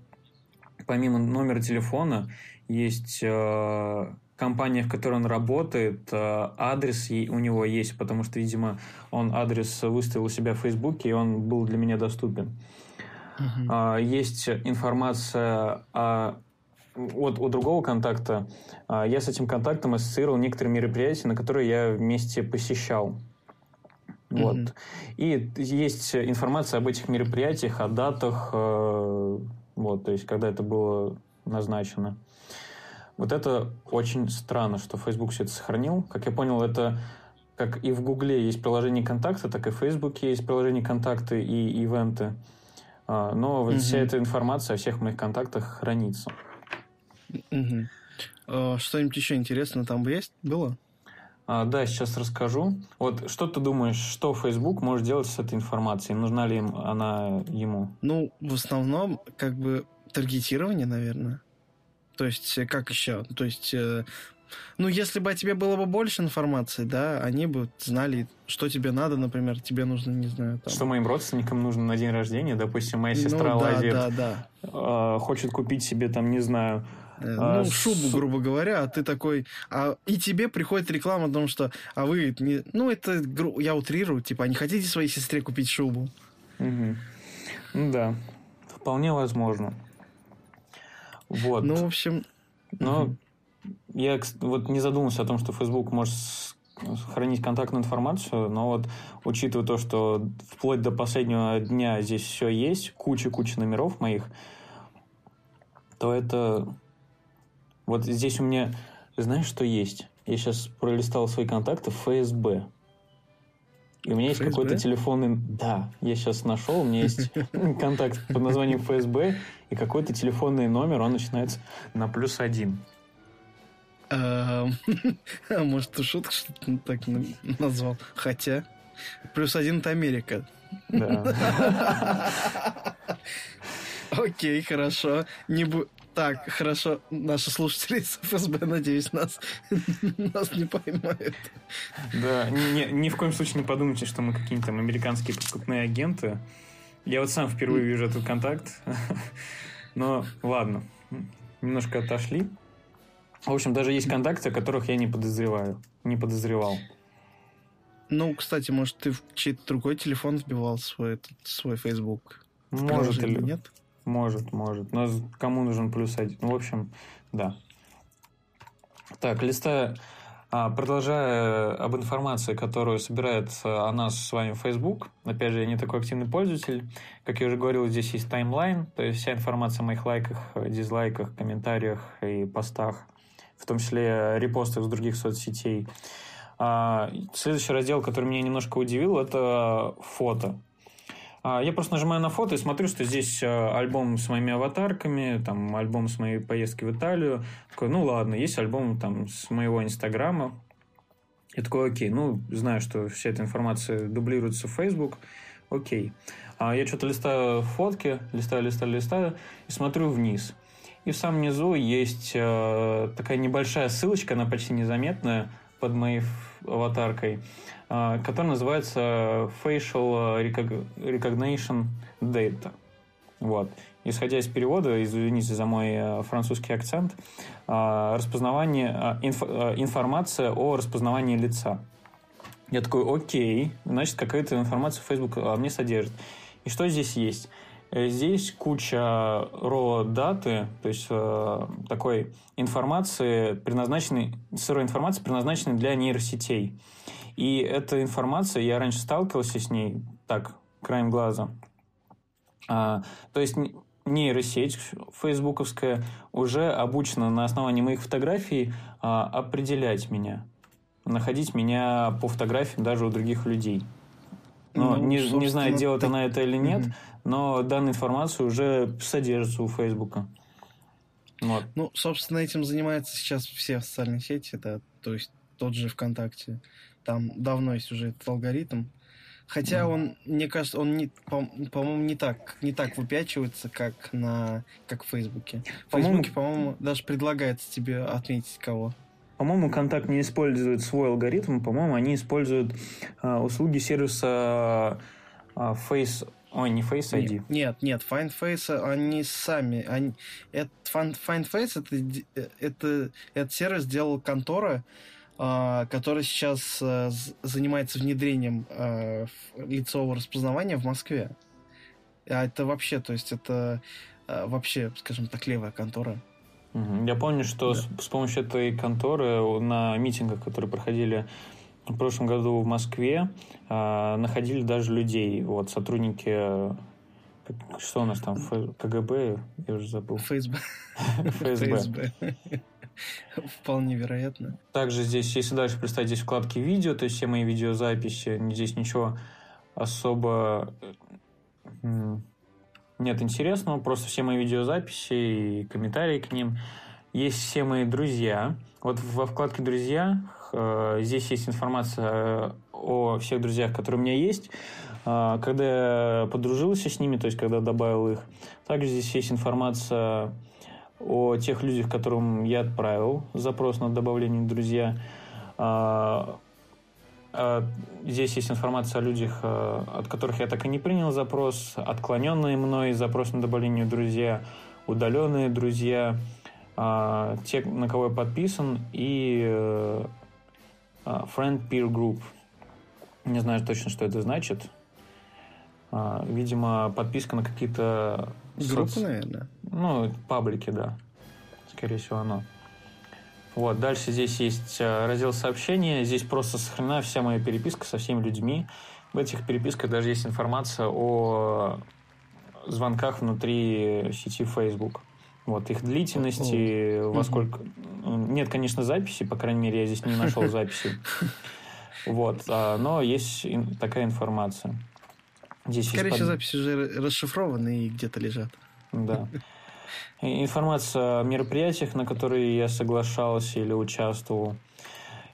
помимо номера телефона, есть э, компания, в которой он работает, э, адрес у него есть, потому что, видимо, он адрес выставил у себя в Фейсбуке, и он был для меня доступен. Uh-huh. Есть информация о от, у другого контакта, а, я с этим контактом ассоциировал некоторые мероприятия, на которые я вместе посещал. Вот. Mm-hmm. И есть информация об этих мероприятиях, о датах, э, вот, то есть, когда это было назначено. Вот это очень странно, что Facebook все это сохранил. Как я понял, это как и в Гугле есть приложение контакта, так и в Фейсбуке есть приложение контакты и ивенты. А, но mm-hmm. вся эта информация о всех моих контактах хранится. Угу. Что-нибудь еще интересное там есть? Было? А, да, сейчас расскажу. Вот что ты думаешь, что Facebook может делать с этой информацией? Нужна ли им она ему? Ну, в основном, как бы таргетирование, наверное. То есть, э, как еще? То есть, э, ну, если бы о тебе было бы больше информации, да, они бы знали, что тебе надо, например, тебе нужно, не знаю, там... Что моим родственникам нужно на день рождения, допустим, моя сестра ну, да, лазит, да, да. Э, хочет купить себе, там, не знаю, ну, шубу, грубо говоря, а ты такой... А, и тебе приходит реклама о том, что... А вы... Не, ну, это... Я утрирую, типа, а не хотите своей сестре купить шубу? Угу. Ну, да. Вполне возможно. Вот. Ну, в общем... Но угу. я вот не задумался о том, что Facebook может хранить контактную информацию, но вот учитывая то, что вплоть до последнего дня здесь все есть, куча-куча номеров моих, то это вот здесь у меня, знаешь, что есть? Я сейчас пролистал свои контакты в ФСБ. И у меня есть какой-то телефонный... Да, я сейчас нашел, у меня есть контакт под названием ФСБ, и какой-то телефонный номер, он начинается на плюс один. А может, ты шутка что-то так назвал? Хотя, плюс один это Америка. Да. Окей, хорошо. Не бу... Так, хорошо, наши слушатели из ФСБ, надеюсь, нас, нас не поймают. Да, ни, ни в коем случае не подумайте, что мы какие-нибудь там американские подкупные агенты. Я вот сам впервые вижу этот контакт. Но ладно, немножко отошли. В общем, даже есть контакты, о которых я не подозреваю, не подозревал. Ну, кстати, может, ты в чей-то другой телефон вбивал свой, этот, свой Facebook? Может или нет? Может, может. Но кому нужен плюс один? Ну, в общем, да. Так, листая, а, продолжая об информации, которую собирает о нас с вами Facebook. Опять же, я не такой активный пользователь. Как я уже говорил, здесь есть таймлайн, то есть вся информация о моих лайках, дизлайках, комментариях и постах, в том числе репостах с других соцсетей. А, следующий раздел, который меня немножко удивил, это фото. А, я просто нажимаю на фото и смотрю, что здесь а, альбом с моими аватарками, там альбом с моей поездки в Италию. Такой, ну ладно, есть альбом там с моего Инстаграма. Я такой, окей, ну, знаю, что вся эта информация дублируется в Facebook, окей. А я что-то листаю фотки, листаю, листаю, листаю и смотрю вниз. И в самом низу есть э, такая небольшая ссылочка, она почти незаметная, под моей аватаркой, а, который называется Facial Recognition Data. Вот. Исходя из перевода, извините за мой э, французский акцент, а, распознавание, а, инф, информация о распознавании лица. Я такой, окей, значит, какая-то информация Facebook мне содержит. И что здесь есть? Э, здесь куча raw даты, то есть э, такой информации, предназначенной, сырой информации, предназначенной для нейросетей. И эта информация, я раньше сталкивался с ней так, краем глаза. А, то есть нейросеть фейсбуковская уже обучена на основании моих фотографий а, определять меня, находить меня по фотографиям даже у других людей. Но ну, не, не знаю, делает так... она это или нет, но данная информация уже содержится у Фейсбука. Вот. Ну, собственно, этим занимаются сейчас все социальные сети, да, то есть тот же ВКонтакте. Там давно есть уже этот алгоритм. Хотя mm. он, мне кажется, он не, по, по-моему, не так, не так выпячивается, как на, как в Фейсбуке. В Фейсбуке, по-моему, даже предлагается тебе отметить кого. По-моему, Контакт не использует свой алгоритм, по-моему, они используют э, услуги сервиса э, Face Ой, не Face ID. Нет, нет, Find Face, они сами. Они, это, Find, Find Face это, это, этот сервис сделал контора, э, которая сейчас э, занимается внедрением э, лицевого распознавания в Москве. А это вообще, то есть это э, вообще, скажем так, левая контора. Я помню, что да. с, с помощью этой конторы на митингах, которые проходили в прошлом году в Москве, э, находили даже людей, вот сотрудники что у нас там? КГБ? Я уже забыл. ФСБ. ФСБ. Вполне вероятно. Также здесь, если дальше представить, здесь вкладки видео, то есть все мои видеозаписи, здесь ничего особо нет интересного, просто все мои видеозаписи и комментарии к ним. Есть все мои друзья. Вот во вкладке «Друзья» э, здесь есть информация о всех друзьях, которые у меня есть. Э, когда я подружился с ними, то есть когда добавил их. Также здесь есть информация о тех людях, которым я отправил запрос на добавление друзья. Э, Э, здесь есть информация о людях, э, от которых я так и не принял запрос, отклоненные мной запрос на добавление друзья, удаленные друзья, э, те, на кого я подписан, и friend peer group. Не знаю точно, что это значит. Видимо, подписка на какие-то... Группы, соц... наверное? Ну, паблики, да. Скорее всего, оно. Вот, дальше здесь есть э, раздел сообщения. Здесь просто сохранена вся моя переписка со всеми людьми. В этих переписках даже есть информация о звонках внутри сети Facebook. Вот, их длительности, О. во сколько... Нет, конечно, записи, по крайней мере, я здесь не нашел записи. Вот, а, но есть такая информация. Здесь Скорее всего, записи уже расшифрованы и где-то лежат. Да. информация о мероприятиях, на которые я соглашался или участвовал.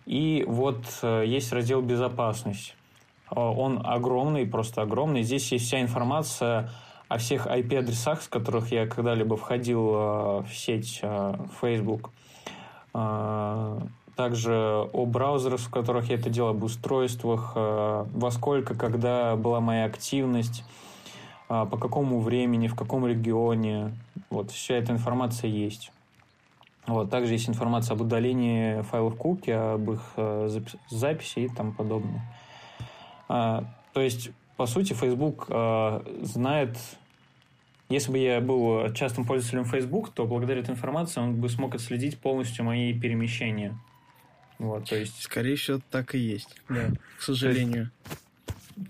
И вот э, есть раздел «Безопасность». Он огромный, просто огромный. Здесь есть вся информация о всех IP-адресах, с которых я когда-либо входил э, в сеть э, Facebook. Также о браузерах, в которых я это делал, об устройствах, во сколько, когда была моя активность, по какому времени, в каком регионе. Вот, вся эта информация есть. Вот, также есть информация об удалении файлов куки, об их э, записи и тому подобное. А, то есть, по сути, Facebook а, знает... Если бы я был частым пользователем Facebook, то благодаря этой информации он бы смог отследить полностью мои перемещения. Вот, то есть... Скорее всего, так и есть, да, к сожалению.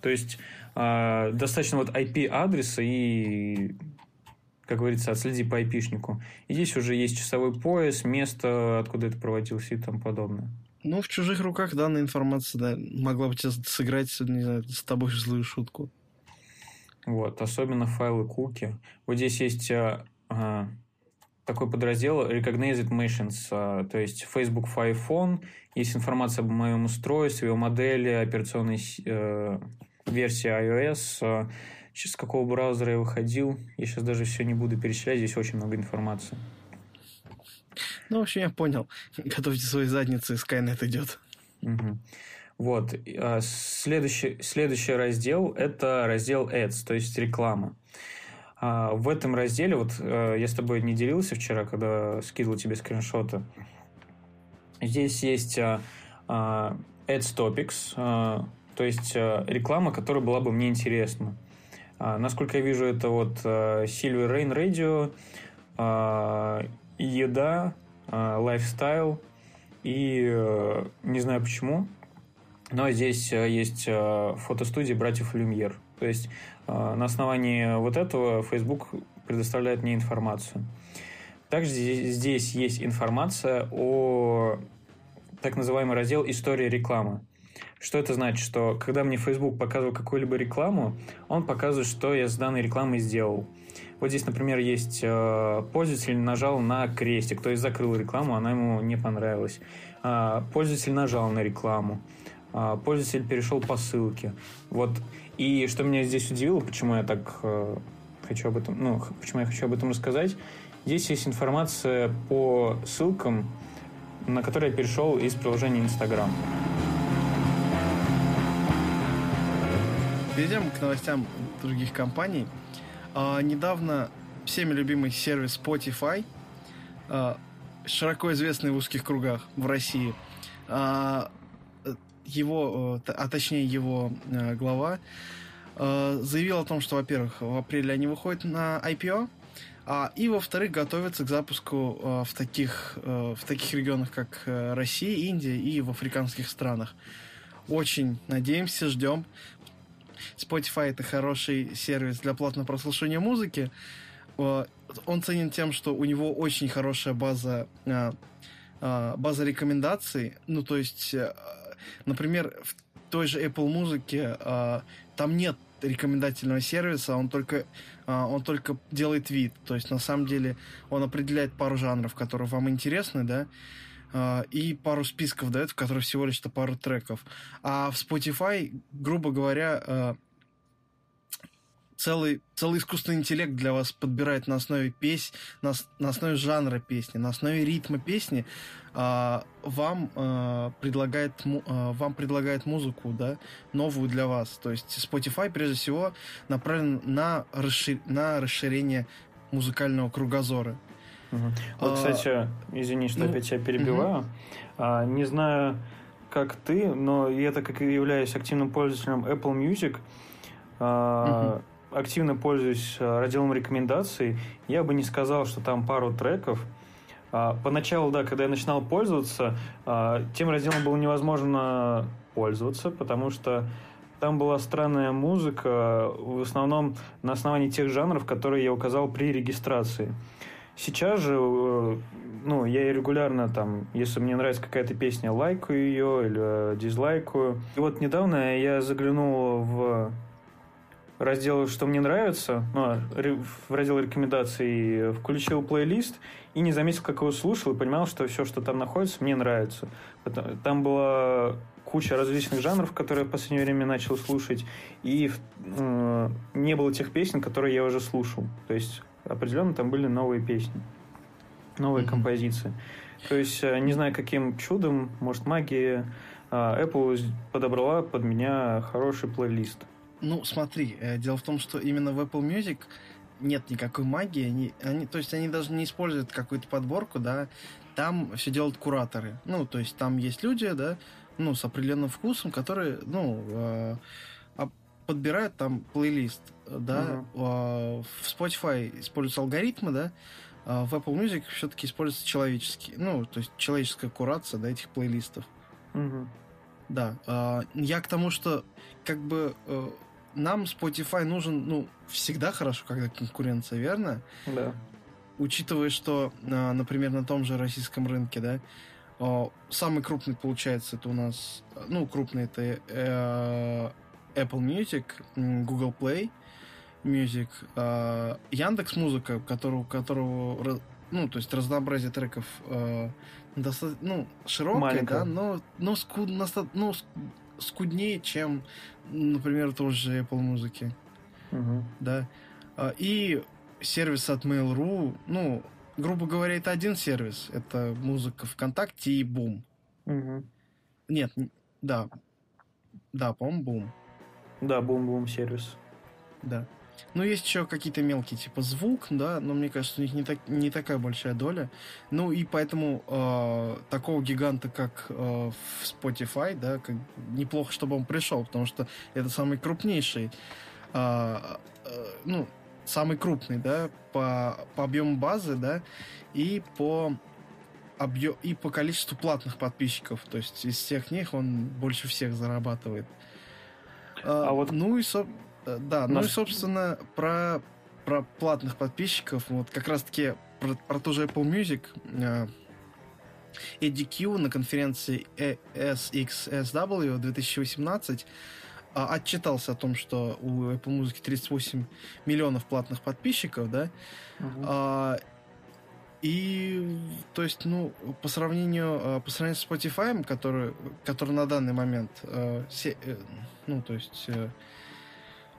То есть, а, достаточно вот IP-адреса и, как говорится, отследи по IP-шнику. И здесь уже есть часовой пояс, место, откуда это проводилось и тому подобное. Ну, в чужих руках данная информация да, могла бы сейчас сыграть не знаю, с тобой злую шутку. Вот, особенно файлы куки. Вот здесь есть а, а, такой подраздел Recognized Machines, а, то есть Facebook for iPhone, есть информация об моем устройстве, о модели, операционной э, версия iOS, а, с какого браузера я выходил. Я сейчас даже все не буду перечислять, здесь очень много информации. Ну, в общем, я понял. Готовьте свои задницы, Skynet идет. Угу. Вот. А, следующий, следующий раздел – это раздел Ads, то есть реклама. А, в этом разделе, вот я с тобой не делился вчера, когда скидывал тебе скриншоты, здесь есть Ads Topics, то есть э, реклама, которая была бы мне интересна. А, насколько я вижу, это вот Silver Rain Radio, еда, лайфстайл и э, не знаю почему, но здесь э, есть фотостудия братьев Люмьер. То есть на основании вот этого Facebook предоставляет мне информацию. Также здесь есть информация о так называемый раздел «История рекламы». Что это значит? Что когда мне Facebook показывал какую-либо рекламу, он показывает, что я с данной рекламой сделал. Вот здесь, например, есть э, пользователь нажал на крестик, то есть закрыл рекламу, она ему не понравилась. Э, пользователь нажал на рекламу, э, пользователь перешел по ссылке. Вот. И что меня здесь удивило, почему я так э, хочу об этом, ну, почему я хочу об этом рассказать, здесь есть информация по ссылкам, на которые я перешел из приложения Instagram. Перейдем к новостям других компаний. А, недавно всеми любимый сервис Spotify, а, широко известный в узких кругах в России, а, его, а точнее его а, глава, а, заявил о том, что, во-первых, в апреле они выходят на IPO, а, и, во-вторых, готовятся к запуску а, в, таких, а, в таких регионах, как а, Россия, Индия и в африканских странах. Очень надеемся, ждем. Spotify это хороший сервис для платного прослушивания музыки. Он ценен тем, что у него очень хорошая база, база рекомендаций. Ну, то есть, например, в той же Apple музыке там нет рекомендательного сервиса, он только, он только делает вид. То есть, на самом деле, он определяет пару жанров, которые вам интересны, да, и пару списков дает, в которых всего лишь-то пару треков. А в Spotify, грубо говоря, целый, целый искусственный интеллект для вас подбирает на основе песни, на, на основе жанра песни, на основе ритма песни, э, вам, э, предлагает, э, вам предлагает музыку, да, новую для вас. То есть Spotify, прежде всего, направлен на, расшир, на расширение музыкального кругозора. Угу. Вот, кстати, извини, что ну, опять тебя перебиваю. Угу. А, не знаю, как ты, но я, так как являюсь активным пользователем Apple Music, а, угу активно пользуюсь э, разделом рекомендаций. Я бы не сказал, что там пару треков. А, поначалу, да, когда я начинал пользоваться, а, тем разделом было невозможно пользоваться, потому что там была странная музыка, в основном на основании тех жанров, которые я указал при регистрации. Сейчас же, э, ну, я регулярно там, если мне нравится какая-то песня, лайкаю ее или э, дизлайкаю. И вот недавно я заглянул в раздел «Что мне нравится», ну, в раздел рекомендаций включил плейлист и не заметил, как его слушал, и понимал, что все, что там находится, мне нравится. Там была куча различных жанров, которые я в последнее время начал слушать, и э, не было тех песен, которые я уже слушал. То есть определенно там были новые песни, новые mm-hmm. композиции. То есть э, не знаю, каким чудом, может, магия, э, Apple подобрала под меня хороший плейлист. Ну, смотри, э, дело в том, что именно в Apple Music нет никакой магии, они, они, то есть они даже не используют какую-то подборку, да, там все делают кураторы. Ну, то есть там есть люди, да, ну, с определенным вкусом, которые, ну, э, подбирают там плейлист, да. Uh-huh. В Spotify используются алгоритмы, да, а в Apple Music все-таки используется человеческий, ну, то есть человеческая курация, да, этих плейлистов. Uh-huh. Да, э, я к тому, что как бы э, нам Spotify нужен, ну, всегда хорошо, когда конкуренция, верно? Да. Учитывая, что, а, например, на том же российском рынке, да, самый крупный, получается, это у нас, ну, крупный это э, Apple Music, Google Play Music, а, Яндекс Музыка, которого, которого, ну, то есть разнообразие треков э, достаточно, ну, широкое, Маленькое. да, но, но, скуд, ну, скуднее, чем например, тоже Apple музыки. Угу. Да. А, и сервис от Mail.ru, ну, грубо говоря, это один сервис. Это музыка ВКонтакте и Boom. Угу. Нет, да. Да, по-моему, Boom. Да, Boom сервис. Да. Ну, есть еще какие-то мелкие, типа звук, да, но мне кажется, у них не, так, не такая большая доля. Ну, и поэтому э, такого гиганта, как э, в Spotify, да, как, неплохо, чтобы он пришел, потому что это самый крупнейший, э, э, ну, самый крупный, да, по, по объему базы, да, и по объем, и по количеству платных подписчиков. То есть из всех них он больше всех зарабатывает. А, а вот... Ну и, со... Э, да, ну и, собственно, про, про платных подписчиков, вот как раз-таки про, про ту же Apple Music, э, Эдди Кью на конференции SXSW 2018 а, отчитался о том, что у Apple Music 38 миллионов платных подписчиков, да, uh-huh. а, и, то есть, ну, по сравнению, э, по сравнению с Spotify, который, который на данный момент, ну, то есть,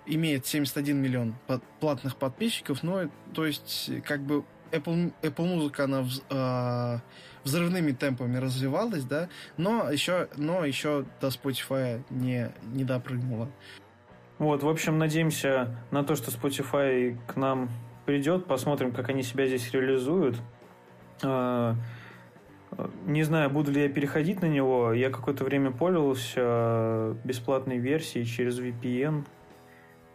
имеет 71 миллион платных подписчиков, но то есть как бы Apple, Apple музыка она вз, э, взрывными темпами развивалась, да, но еще, но еще до Spotify не, не допрыгнула. Вот, в общем, надеемся на то, что Spotify к нам придет, посмотрим, как они себя здесь реализуют. А, не знаю, буду ли я переходить на него. Я какое-то время пользовался бесплатной версией через VPN.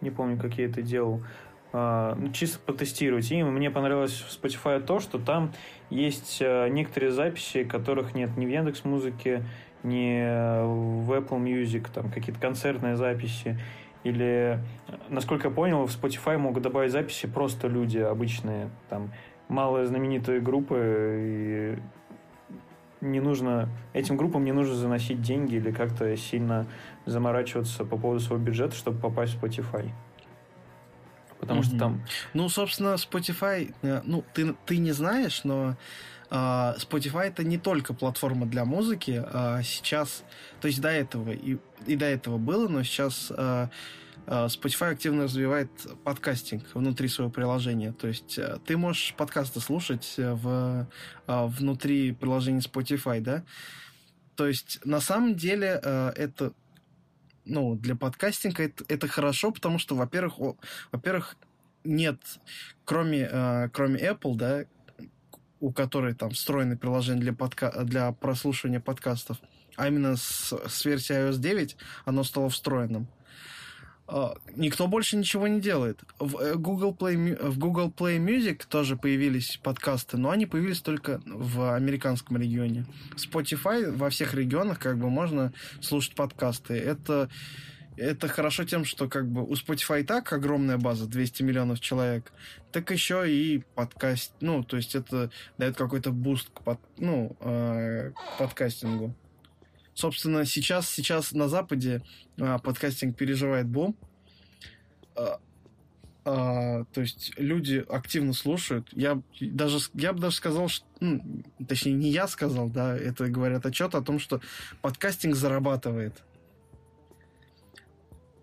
Не помню, как я это делал. А, ну, чисто потестировать. И мне понравилось в Spotify то, что там есть а, некоторые записи, которых нет ни в Яндекс Музыке, ни в Apple Music, там какие-то концертные записи. Или, насколько я понял, в Spotify могут добавить записи просто люди обычные, там малые знаменитые группы, и не нужно, этим группам не нужно заносить деньги или как-то сильно заморачиваться по поводу своего бюджета, чтобы попасть в Spotify. Потому mm-hmm. что там... Ну, собственно, Spotify, э, ну, ты, ты не знаешь, но Uh, Spotify это не только платформа для музыки. Uh, сейчас, то есть до этого и, и до этого было, но сейчас uh, Spotify активно развивает подкастинг внутри своего приложения. То есть ты можешь подкасты слушать в, внутри приложения Spotify, да? То есть на самом деле это ну, для подкастинга это, это хорошо, потому что, во-первых, во-первых, нет, кроме, э, кроме Apple, да, у которой там встроены приложения для, подка для прослушивания подкастов, а именно с, с версии iOS 9 оно стало встроенным. Uh, никто больше ничего не делает. В э, Google, Play, в Google Play Music тоже появились подкасты, но они появились только в американском регионе. Spotify во всех регионах как бы можно слушать подкасты. Это это хорошо тем, что как бы у Spotify и так огромная база, 200 миллионов человек, так еще и подкаст, ну, то есть это дает какой-то boost к, под, ну, э, подкастингу. Собственно, сейчас, сейчас на Западе э, подкастинг переживает бум. Э, э, то есть люди активно слушают. Я даже я бы даже сказал, что, ну, точнее не я сказал, да, это говорят отчет о том, что подкастинг зарабатывает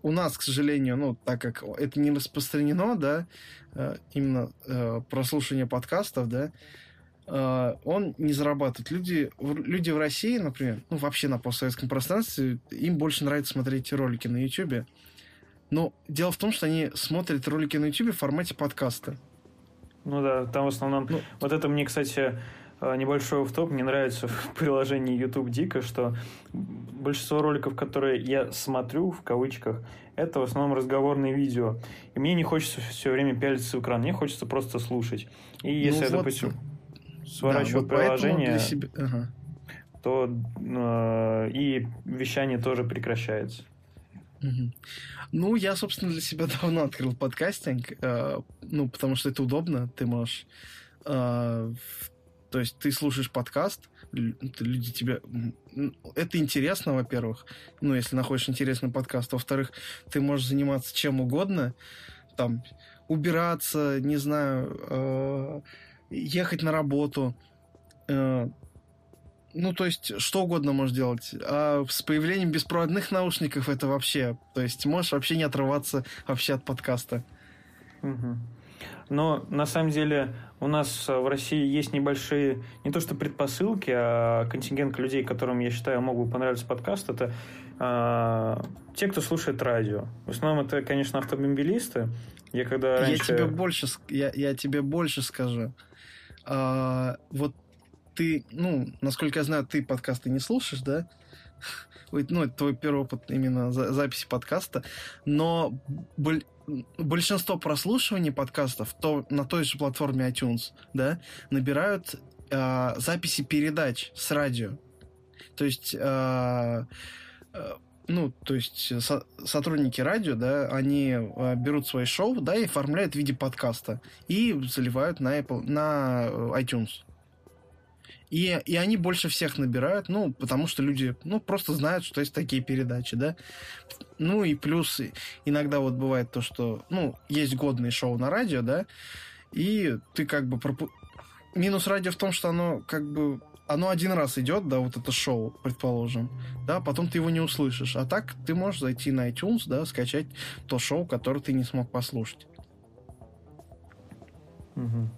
у нас, к сожалению, ну, так как это не распространено, да, э, именно э, прослушивание подкастов, да, он не зарабатывает. Люди, люди в России, например, ну, вообще на постсоветском пространстве, им больше нравится смотреть ролики на YouTube. Но дело в том, что они смотрят ролики на YouTube в формате подкаста. Ну да, там в основном... Ну, вот это мне, кстати, Э, небольшой в топ мне нравится в приложении YouTube дико, что большинство роликов, которые я смотрю, в кавычках, это в основном разговорные видео. И мне не хочется все время пялиться в экран, мне хочется просто слушать. И ну если ну, я, вот, допустим, сворачиваю да, вот приложение, себя... ага. то э, и вещание тоже прекращается. Угу. Ну, я, собственно, для себя давно открыл подкастинг, э, ну, потому что это удобно, ты можешь э, то есть ты слушаешь подкаст, люди тебе... Это интересно, во-первых, ну, если находишь интересный подкаст. Во-вторых, ты можешь заниматься чем угодно, там, убираться, не знаю, э, ехать на работу, э, ну, то есть, что угодно можешь делать. А с появлением беспроводных наушников это вообще... То есть, можешь вообще не отрываться вообще от подкаста. Угу. Но на самом деле у нас в России есть небольшие, не то что предпосылки, а контингент людей, которым, я считаю, могут понравиться подкаст, это а, те, кто слушает радио. В основном это, конечно, автомобилисты. Я когда раньше... Я тебе больше, я, я тебе больше скажу. А, вот ты, ну, насколько я знаю, ты подкасты не слушаешь, да? ну, это твой первый опыт именно за, записи подкаста, но боль, большинство прослушиваний подкастов то, на той же платформе iTunes, да, набирают э, записи передач с радио. То есть, э, ну, то есть со, сотрудники радио, да, они э, берут свои шоу, да, и оформляют в виде подкаста и заливают на Apple, на iTunes. И, и они больше всех набирают, ну, потому что люди, ну, просто знают, что есть такие передачи, да. Ну, и плюс иногда вот бывает то, что, ну, есть годные шоу на радио, да, и ты как бы... Пропу... Минус радио в том, что оно как бы оно один раз идет, да, вот это шоу, предположим, да, потом ты его не услышишь. А так ты можешь зайти на iTunes, да, скачать то шоу, которое ты не смог послушать. Угу.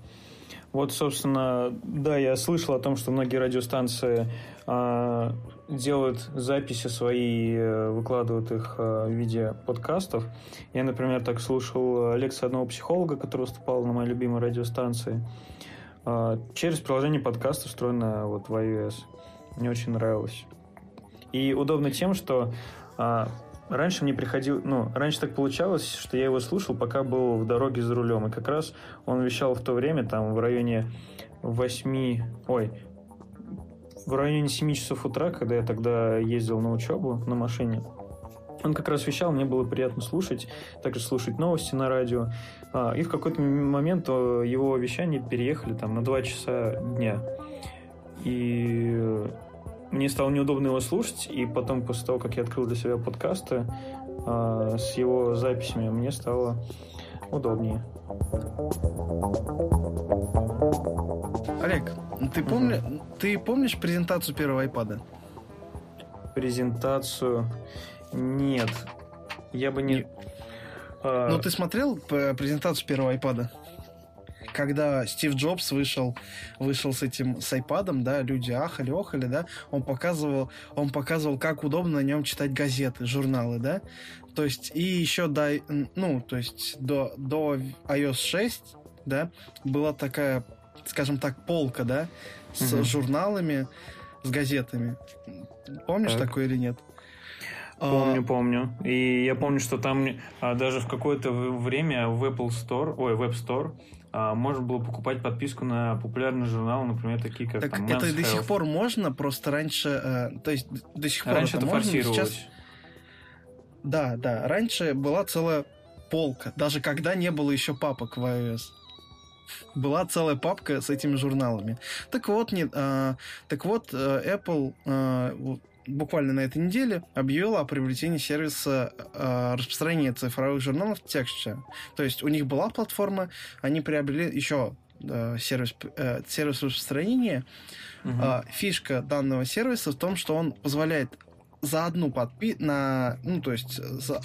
Вот, собственно, да, я слышал о том, что многие радиостанции э, делают записи свои, э, выкладывают их э, в виде подкастов. Я, например, так слушал лекцию одного психолога, который выступал на моей любимой радиостанции, через приложение подкаста, встроенное вот в iOS. Мне очень нравилось. И удобно тем, что э, раньше мне приходил, ну, раньше так получалось, что я его слушал, пока был в дороге за рулем. И как раз он вещал в то время, там, в районе 8, ой, в районе 7 часов утра, когда я тогда ездил на учебу на машине. Он как раз вещал, мне было приятно слушать, также слушать новости на радио. А, и в какой-то момент э, его вещания переехали там на 2 часа дня. И мне стало неудобно его слушать, и потом, после того, как я открыл для себя подкасты э, с его записями, мне стало удобнее. Олег, ты, помни, угу. ты помнишь презентацию первого iPad? Презентацию? Нет. Я бы не... А... Ну, ты смотрел презентацию первого iPad? когда Стив Джобс вышел, вышел с этим, с iPad, да, люди ахали, охали, да, он показывал, он показывал, как удобно на нем читать газеты, журналы, да, то есть, и еще до, ну, то есть, до, до iOS 6, да, была такая, скажем так, полка, да, с угу. журналами, с газетами. Помнишь так. такое или нет? Помню, а... помню. И я помню, что там а, даже в какое-то время в Apple Store, ой, в App Store а, можно было покупать подписку на популярные журналы, например, такие как так там, это Men's до сих пор можно, просто раньше, э, то есть до сих пор раньше это, это можно, сейчас... Да, да, раньше была целая полка, даже когда не было еще папок в iOS была целая папка с этими журналами. Так вот, не, а, так вот, э, Apple а, буквально на этой неделе объявила о приобретении сервиса э, распространения цифровых журналов в тексте. То есть у них была платформа, они приобрели еще э, сервис, э, сервис распространения. Угу. Э, фишка данного сервиса в том, что он позволяет за одну подпи на, ну то есть за,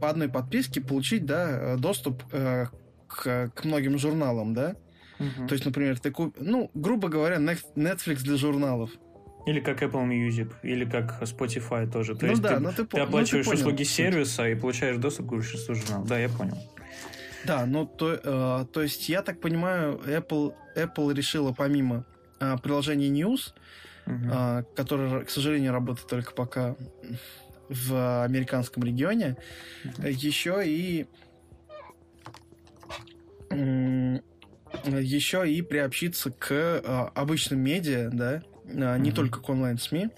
по одной подписке получить да, доступ э, к, к многим журналам, да. Угу. То есть, например, ты куп... ну, грубо говоря, Netflix для журналов. Или как Apple Music, или как Spotify тоже. То ну есть да, ты, но ты, ты оплачиваешь ну, ты услуги сервиса и получаешь доступ к большинству журналов. Да, я понял. Да, ну то, э, то есть я так понимаю, Apple, Apple решила помимо э, приложения News, угу. э, которое, к сожалению, работает только пока в американском регионе, угу. еще и еще и приобщиться к э, обычным медиа, да, не mm-hmm. только к онлайн-СМИ.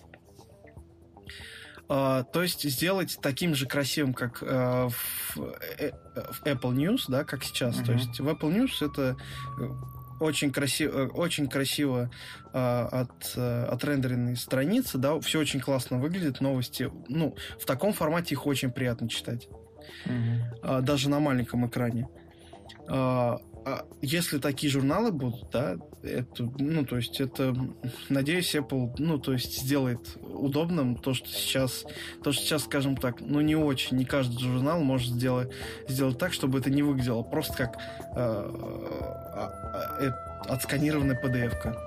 Uh, то есть сделать таким же красивым, как uh, в, э, в Apple News, да, как сейчас. Mm-hmm. То есть в Apple News это очень красиво, очень красиво uh, от, отрендеренной страницы, да, все очень классно выглядит, новости, ну, в таком формате их очень приятно читать, mm-hmm. даже на маленьком экране. А если такие журналы будут, да, это, ну, то есть это, надеюсь, Apple, ну, то есть сделает удобным то, что сейчас, то, что сейчас, скажем так, ну, не очень, не каждый журнал может сделать, сделать так, чтобы это не выглядело просто как э, э, отсканированная PDF-ка.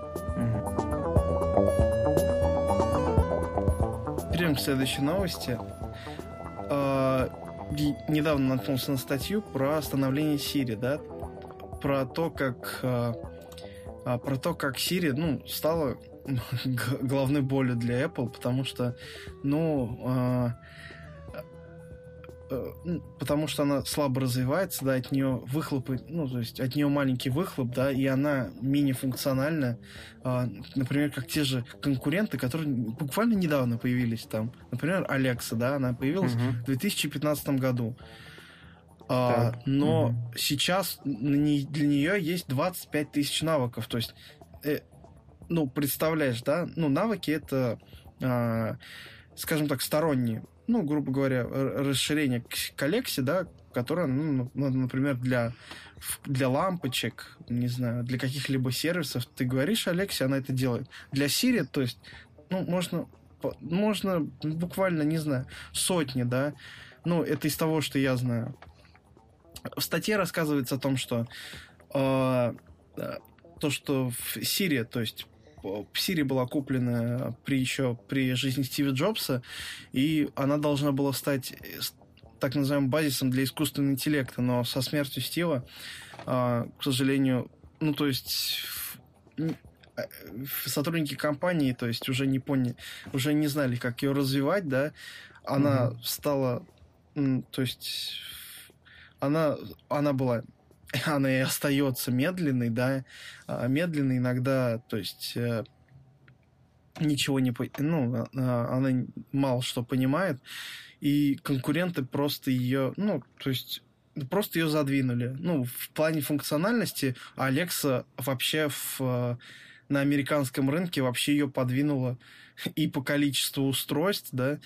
Перейдем к следующей новости. Недавно наткнулся на статью про становление Siri, да, про то, как э, а, про то, как Siri, ну, стала главной болью для Apple, потому что, ну, э, э, потому что она слабо развивается, да, от нее выхлопы, ну, то есть от нее маленький выхлоп, да, и она мини-функциональна, э, например, как те же конкуренты, которые буквально недавно появились там, например, Alexa, да, она появилась угу. в 2015 году. А, но угу. сейчас для нее есть 25 тысяч навыков. То есть, э, ну, представляешь, да? Ну, навыки это, э, скажем так, сторонние. Ну, грубо говоря, расширение коллекции, да, которое, ну, ну, например, для, для лампочек, не знаю, для каких-либо сервисов. Ты говоришь Алексе, она это делает. Для Siri, то есть, ну, можно, можно буквально, не знаю, сотни, да. Ну, это из того, что я знаю. В статье рассказывается о том, что э, то, что в Siri, то есть Siri была куплена при еще при жизни Стива Джобса, и она должна была стать так называемым базисом для искусственного интеллекта, но со смертью Стива, к сожалению, ну то есть сотрудники компании, то есть уже не поняли, уже не знали, как ее развивать, да, она mm-hmm. стала, то есть она, она была, она и остается медленной, да, а медленной иногда, то есть э, ничего не, ну, а, а, она мало что понимает, и конкуренты просто ее, ну, то есть просто ее задвинули. Ну, в плане функциональности Алекса вообще в на американском рынке вообще ее подвинуло и по количеству устройств, да,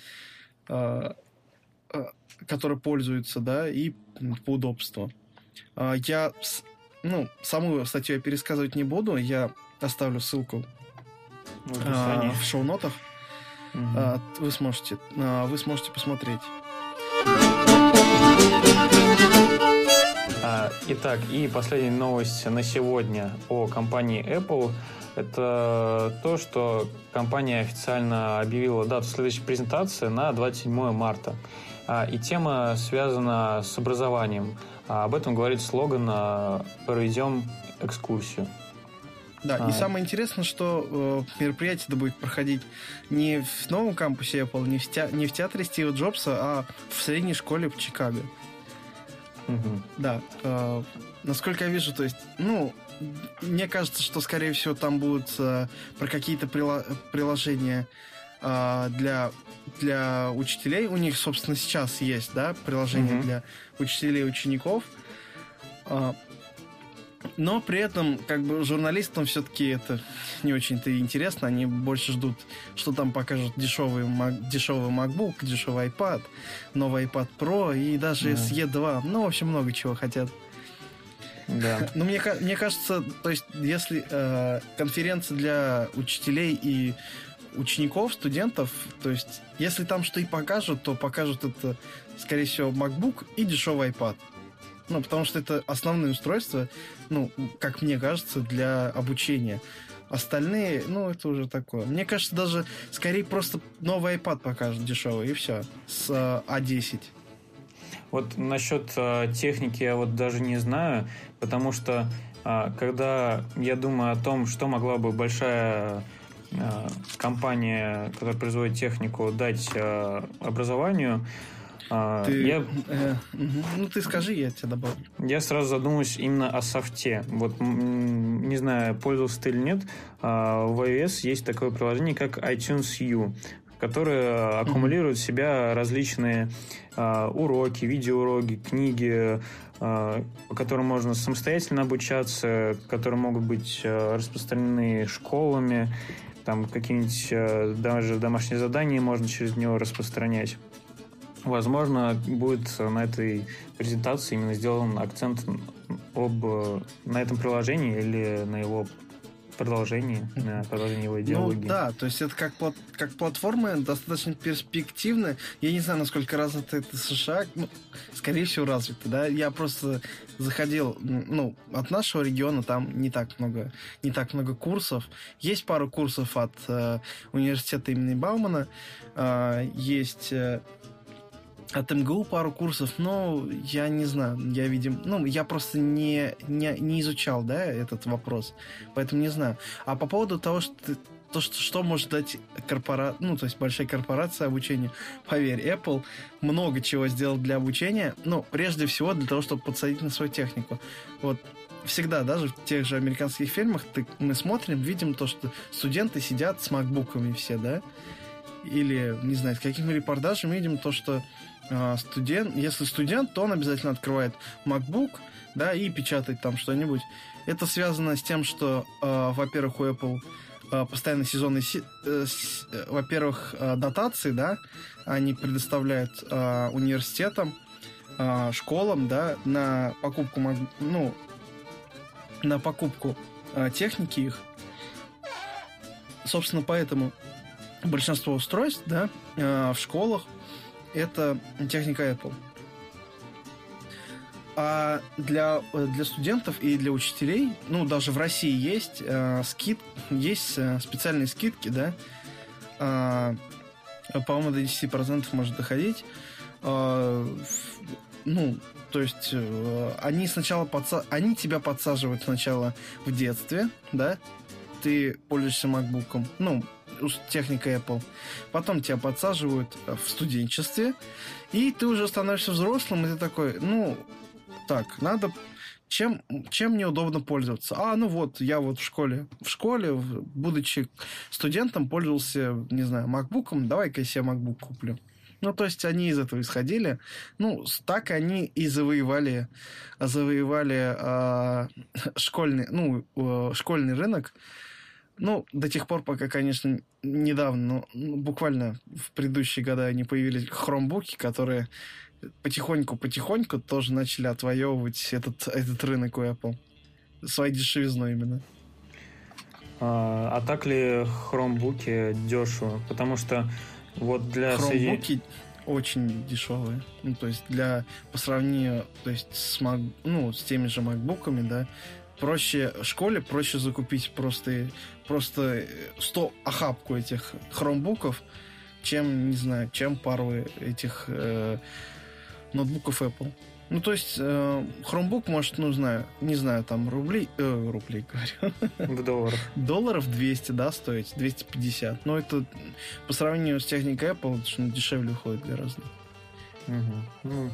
которые пользуются, да, и по удобству. Э, я, ну, саму статью я пересказывать не буду, я оставлю ссылку в, в шоу-нотах. Угу. Вы сможете, вы сможете посмотреть. Итак, и последняя новость на сегодня о компании Apple – это то, что компания официально объявила дату следующей презентации на 27 марта. А, и тема связана с образованием. А, об этом говорит слоган а, «Проведем экскурсию». Да, а. и самое интересное, что э, мероприятие это будет проходить не в новом кампусе Apple, не в, те, не в театре Стива Джобса, а в средней школе в Чикаго. Угу. Да, э, насколько я вижу, то есть, ну, мне кажется, что, скорее всего, там будут э, про какие-то прила- приложения для, для учителей. У них, собственно, сейчас есть, да, приложение mm-hmm. для учителей и учеников. Э, но при этом, как бы, журналистам все-таки это не очень-то интересно. Они больше ждут, что там покажут дешевый, дешевый MacBook, дешевый iPad, новый iPad Pro и даже yeah. SE2. Ну, в общем, много чего хотят. Да. Ну, мне, мне кажется, то есть, если э, конференция для учителей и учеников, студентов, то есть, если там что и покажут, то покажут это, скорее всего, MacBook и дешевый iPad. Ну, потому что это основные устройства, ну, как мне кажется, для обучения. Остальные, ну, это уже такое. Мне кажется, даже скорее просто новый iPad покажут дешевый, и все. С э, A10. Вот насчет э, техники я вот даже не знаю, потому что э, когда я думаю о том, что могла бы большая компания, которая производит технику, дать э, образованию, э, ты, я, э, ну ты скажи, я тебя добавлю. Я сразу задумаюсь именно о софте. Вот не знаю, пользовался ты или нет, э, в iOS есть такое приложение, как iTunes U которые аккумулируют в себя различные э, уроки, видеоуроки, книги, э, по которым можно самостоятельно обучаться, которые могут быть э, распространены школами, там какие-нибудь э, даже домашние задания можно через него распространять. Возможно, будет на этой презентации именно сделан акцент об, на этом приложении или на его продолжение, да, продолжение его идеологии. Ну да, то есть это как, как платформа достаточно перспективная. Я не знаю, насколько развито это США. Ну, скорее всего, развито, да. Я просто заходил, ну, от нашего региона там не так много, не так много курсов. Есть пару курсов от э, университета имени Баумана. Э, есть э, от МГУ пару курсов, но я не знаю, я видим, ну, я просто не, не, не изучал, да, этот вопрос, поэтому не знаю. А по поводу того, что то, что, что может дать корпора... ну, то есть большая корпорация обучению, поверь, Apple много чего сделал для обучения, ну, прежде всего для того, чтобы подсадить на свою технику. Вот всегда, даже в тех же американских фильмах ты, мы смотрим, видим то, что студенты сидят с макбуками все, да, или, не знаю, с какими репортажами видим то, что студент, если студент, то он обязательно открывает MacBook, да, и печатает там что-нибудь. Это связано с тем, что, э, во-первых, у Apple э, постоянно сезонные, э, э, во-первых, э, дотации, да, они предоставляют э, университетам, э, школам, да, на покупку, ну, на покупку э, техники их. Собственно, поэтому большинство устройств, да, э, в школах это техника Apple. а для, для студентов и для учителей, ну, даже в России есть э, скид, есть э, специальные скидки, да, э, по-моему, до 10% может доходить. Э, ну, то есть э, они сначала подса... они тебя подсаживают сначала в детстве, да, ты пользуешься MacBook, ну, техника Apple. Потом тебя подсаживают в студенчестве, и ты уже становишься взрослым, и ты такой, ну, так, надо чем, чем мне удобно пользоваться? А, ну вот, я вот в школе, в школе, будучи студентом, пользовался, не знаю, макбуком, давай-ка я себе макбук куплю. Ну, то есть они из этого исходили. Ну, так они и завоевали, завоевали э, школьный, ну, э, школьный рынок. Ну, до тех пор, пока, конечно, недавно, ну, буквально в предыдущие годы они появились хромбуки, которые потихоньку-потихоньку тоже начали отвоевывать этот, этот рынок у Apple. Своей дешевизной именно. А, а так ли хромбуки дешево? Потому что вот для... Хромбуки очень дешевые. Ну, то есть для... По сравнению то есть с, Mac, ну, с теми же макбуками, да, проще в школе проще закупить просто, просто 100 охапку этих хромбуков, чем, не знаю, чем пару этих э, ноутбуков Apple. Ну, то есть, э, Chromebook может, ну, знаю, не знаю, там, рублей, э, рублей, говорю. В долларах. Долларов 200, да, стоить, 250. Но это по сравнению с техникой Apple, это дешевле уходит гораздо. Угу. Ну,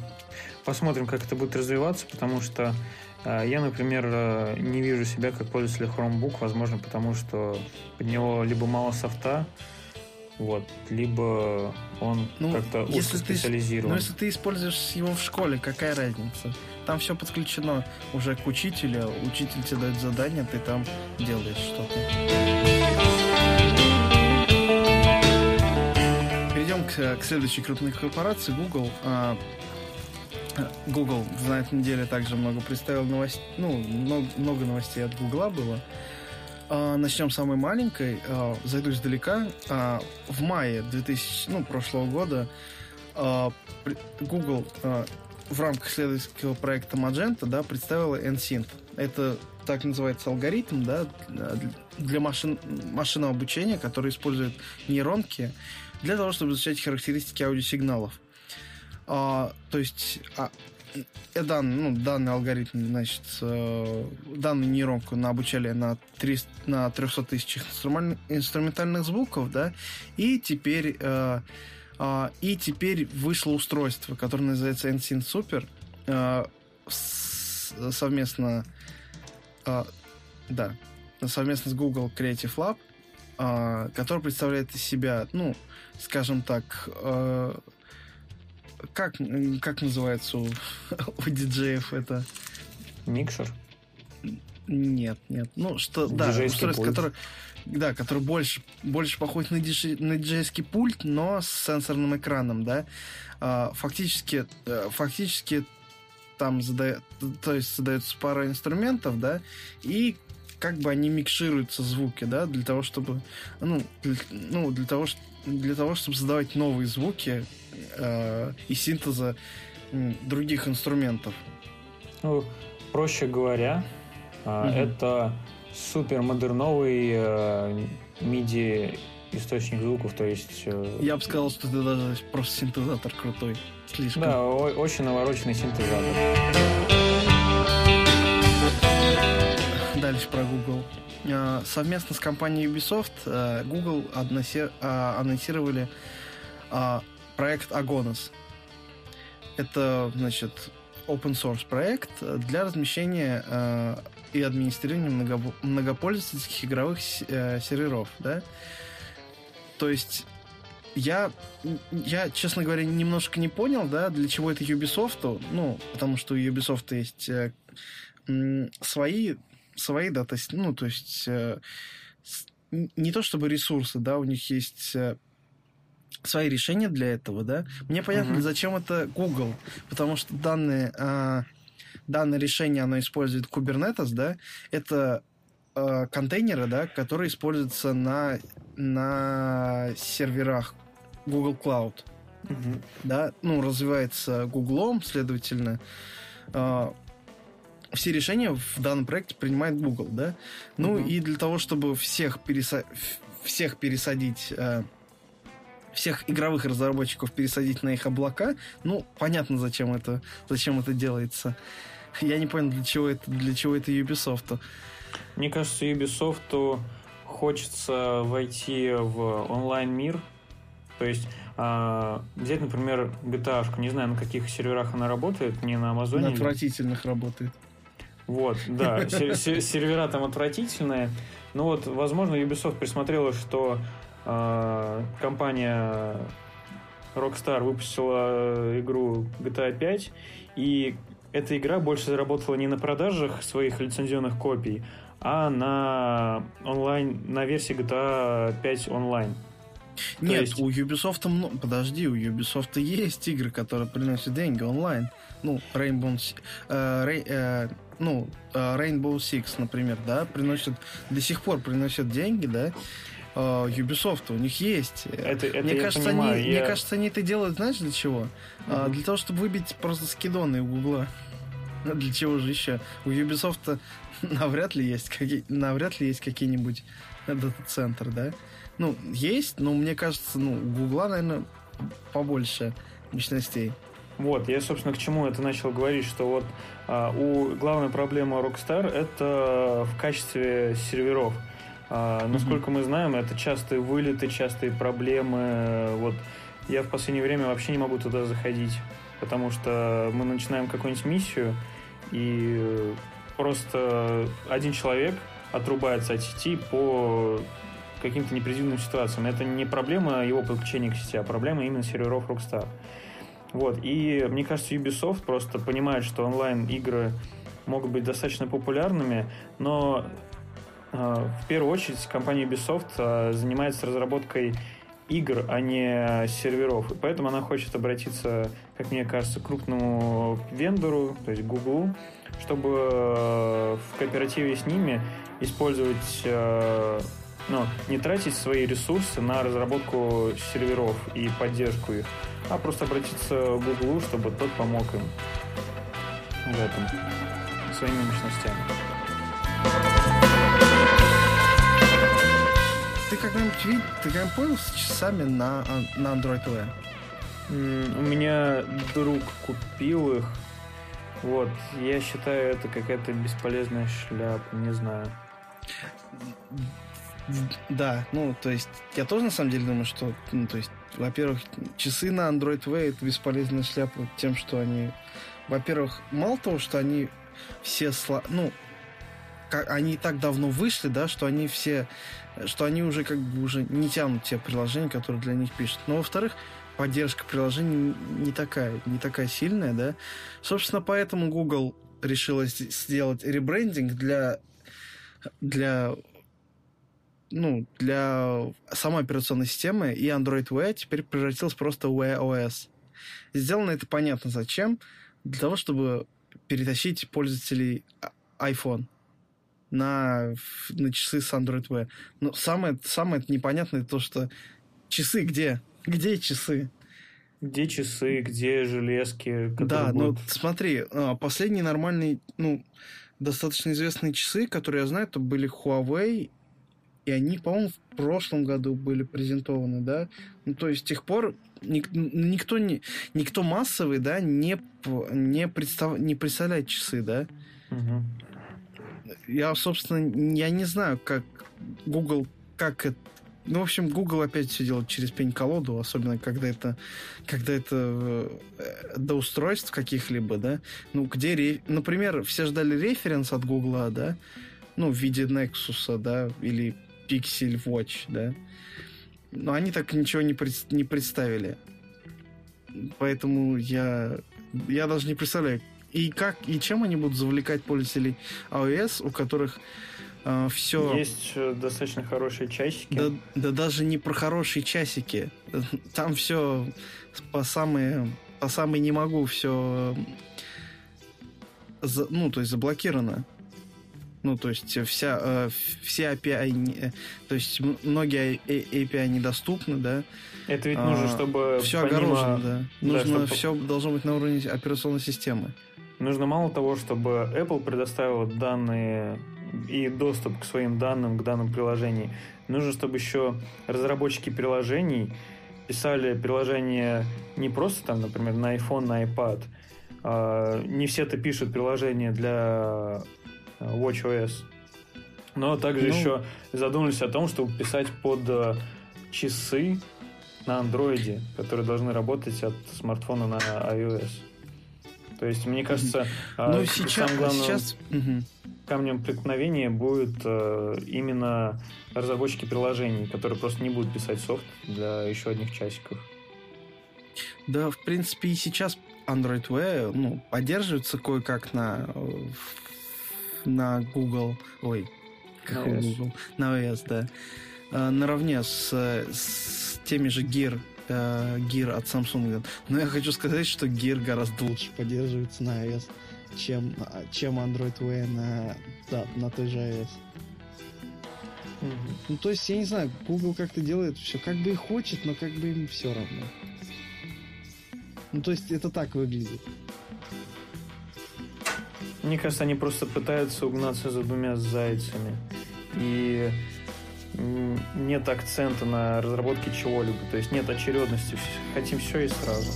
посмотрим, как это будет развиваться, потому что э, я, например, э, не вижу себя как пользователя Chromebook, возможно, потому что под него либо мало софта, вот, либо он ну, как-то если специализирован. Ну, если ты используешь его в школе, какая разница? Там все подключено уже к учителю, учитель тебе дает задание, ты там делаешь что-то. Перейдем к, к следующей крупной корпорации, Google. А, Google на этой неделе также много представил новостей, ну, много, много новостей от Google было. А, начнем с самой маленькой. А, зайду издалека. А, в мае 2000, ну, прошлого года Google в рамках исследовательского проекта Magenta да, представила NSYNC. Это так называется алгоритм да, для машин, машинного обучения, который использует нейронки для того, чтобы изучать характеристики аудиосигналов. А, то есть а, Э, данный, ну, данный алгоритм, значит, э, данную нейронку на обучали на, 300, на 300 тысяч инструментальных звуков, да, и теперь, э, э, и теперь вышло устройство, которое называется NSYNC Super, э, совместно, э, да, совместно с Google Creative Lab, э, который представляет из себя, ну, скажем так, э, как, как называется у, у диджеев это? Микшер? Нет, нет. Ну, что, да, устройство, которое, да, который больше, больше похож на, диж, на диджейский пульт, но с сенсорным экраном, да. А, фактически, э, фактически там задает, то есть задается пара инструментов, да, и как бы они микшируются звуки, да, для того, чтобы, ну, для, ну, для того, для того, чтобы создавать новые звуки, э, и синтеза э, других инструментов. Ну, проще говоря, э, угу. это супер модерновый э, MIDI источник звуков, то есть... Э, Я бы сказал, что это даже просто синтезатор крутой. Слишком. Да, очень навороченный синтезатор. Дальше про Google. Э, совместно с компанией Ubisoft э, Google анонсировали проект Agonos. Это, значит, open source проект для размещения э, и администрирования много, многопользовательских игровых э, серверов, да. То есть я, я, честно говоря, немножко не понял, да, для чего это Ubisoft, ну, потому что у Ubisoft есть э, свои, свои, да, то есть, ну, то есть э, не то чтобы ресурсы, да, у них есть э, свои решения для этого, да. Мне понятно, uh-huh. зачем это Google, потому что данные, а, данное решение, оно использует Kubernetes, да, это а, контейнеры, да, которые используются на, на серверах Google Cloud. Uh-huh. Да, ну, развивается Google, следовательно, э, все решения в данном проекте принимает Google, да? Ну угу. и для того, чтобы всех, переса... всех пересадить, э, всех игровых разработчиков пересадить на их облака, ну, понятно, зачем это, зачем это делается. Я не понял, для чего это, для чего это Ubisoft. Мне кажется, Ubisoft хочется войти в онлайн-мир, то есть а, взять, например, GTA, не знаю, на каких серверах она работает, не на Амазоне. На отвратительных работает. Вот, да, сервера там отвратительные. Ну вот, возможно, Ubisoft присмотрела, что э, компания Rockstar выпустила игру GTA 5, и эта игра больше заработала не на продажах своих лицензионных копий, а на онлайн, на версии GTA 5 онлайн. Нет, есть... у Ubisoft много... Подожди, у Ubisoft есть игры, которые приносят деньги онлайн. Ну, Rainbow... Э, Рей, э, ну, э, Rainbow Six, например, да, приносят... До сих пор приносят деньги, да, Ubisoft, у них есть. Это, это мне, я кажется, понимаю, они, я... мне кажется, они это делают, знаешь, для чего? Uh-huh. для того, чтобы выбить просто скидоны у Гугла. Для чего же еще? У Ubisoft навряд ли есть какие, навряд ли есть какие-нибудь дата-центры, да? Ну, есть, но мне кажется, ну, у Гугла, наверное, побольше мощностей. Вот, я, собственно, к чему это начал говорить, что вот а, у главная проблема Rockstar это в качестве серверов. А, насколько mm-hmm. мы знаем, это частые вылеты, частые проблемы. Вот я в последнее время вообще не могу туда заходить, потому что мы начинаем какую-нибудь миссию, и просто один человек отрубается от сети по каким-то непредвиденным ситуациям. Это не проблема его подключения к сети, а проблема именно серверов Rockstar. Вот. И мне кажется, Ubisoft просто понимает, что онлайн-игры могут быть достаточно популярными, но в первую очередь компания Ubisoft э, занимается разработкой игр, а не серверов. И поэтому она хочет обратиться, как мне кажется, к крупному вендору, то есть Google, чтобы э, в кооперативе с ними использовать э, ну, не тратить свои ресурсы на разработку серверов и поддержку их, а просто обратиться к Google, чтобы тот помог им в этом своими мощностями. Ты когда-нибудь видел, ты когда-нибудь пользовался часами на, на Android TV? У меня друг купил их. Вот, я считаю, это какая-то бесполезная шляпа, не знаю. Да, ну, то есть, я тоже на самом деле думаю, что, ну, то есть, во-первых, часы на Android Wear это бесполезная шляпа тем, что они, во-первых, мало того, что они все, сло... ну, как, они так давно вышли, да, что они все, что они уже как бы уже не тянут те приложения, которые для них пишут. Но, во-вторых, поддержка приложений не такая, не такая сильная, да. Собственно, поэтому Google решила сделать ребрендинг для для ну, для самой операционной системы и Android Wear теперь превратилась просто в Wear OS. Сделано это понятно зачем. Для того, чтобы перетащить пользователей iPhone на, на часы с Android Wear. Но самое, самое непонятное то, что часы где? Где часы? Где часы, где железки? Да, ну, будут... ну смотри, а, последние нормальные, ну, достаточно известные часы, которые я знаю, это были Huawei и они, по-моему, в прошлом году были презентованы, да. Ну, то есть с тех пор никто, не, никто массовый, да, не, не, представ, не представляет часы, да. Угу. Я, собственно, я не знаю, как Google, как это ну, в общем, Google опять все делает через пень-колоду, особенно когда это, когда это э, до устройств каких-либо, да. Ну, где, например, все ждали референс от Google, да, ну, в виде Nexus, да, или Pixel Watch, да. Но они так ничего не, пред, не представили. Поэтому я, я даже не представляю, и как, и чем они будут завлекать пользователей iOS, у которых э, все... Есть э, достаточно хорошие часики. Да, да даже не про хорошие часики. Там все по самые, по самые не могу, все ну, то есть заблокировано. Ну, то есть вся, э, все API, э, то есть многие API недоступны, да. Это ведь нужно, а, чтобы все помимо... огорожено, да. Нужно, да, чтобы... все должно быть на уровне операционной системы. Нужно мало того, чтобы Apple предоставила данные и доступ к своим данным, к данным приложений, нужно, чтобы еще разработчики приложений писали приложения не просто там, например, на iPhone, на iPad. А, не все это пишут приложения для WatchOS. Но также ну... еще задумались о том, чтобы писать под э, часы на андроиде, которые должны работать от смартфона на iOS. То есть, мне кажется, ну, сейчас, самым главным сейчас... камнем преткновения будет э, именно разработчики приложений, которые просто не будут писать софт для еще одних часиков. Да, в принципе, и сейчас Android Wear ну, поддерживается кое-как на, на Google. Ой, на Google. На iOS, да. Э, наравне с, с теми же Gear э, Gear от Samsung. Но я хочу сказать, что Gear гораздо лучше поддерживается на iOS, чем, чем Android Wear на, да, на той же iOS. Mm-hmm. Ну, то есть, я не знаю, Google как-то делает все, как бы и хочет, но как бы им все равно. Ну, то есть, это так выглядит. Мне кажется, они просто пытаются угнаться за двумя зайцами. И нет акцента на разработке чего-либо, то есть нет очередности, хотим все и сразу.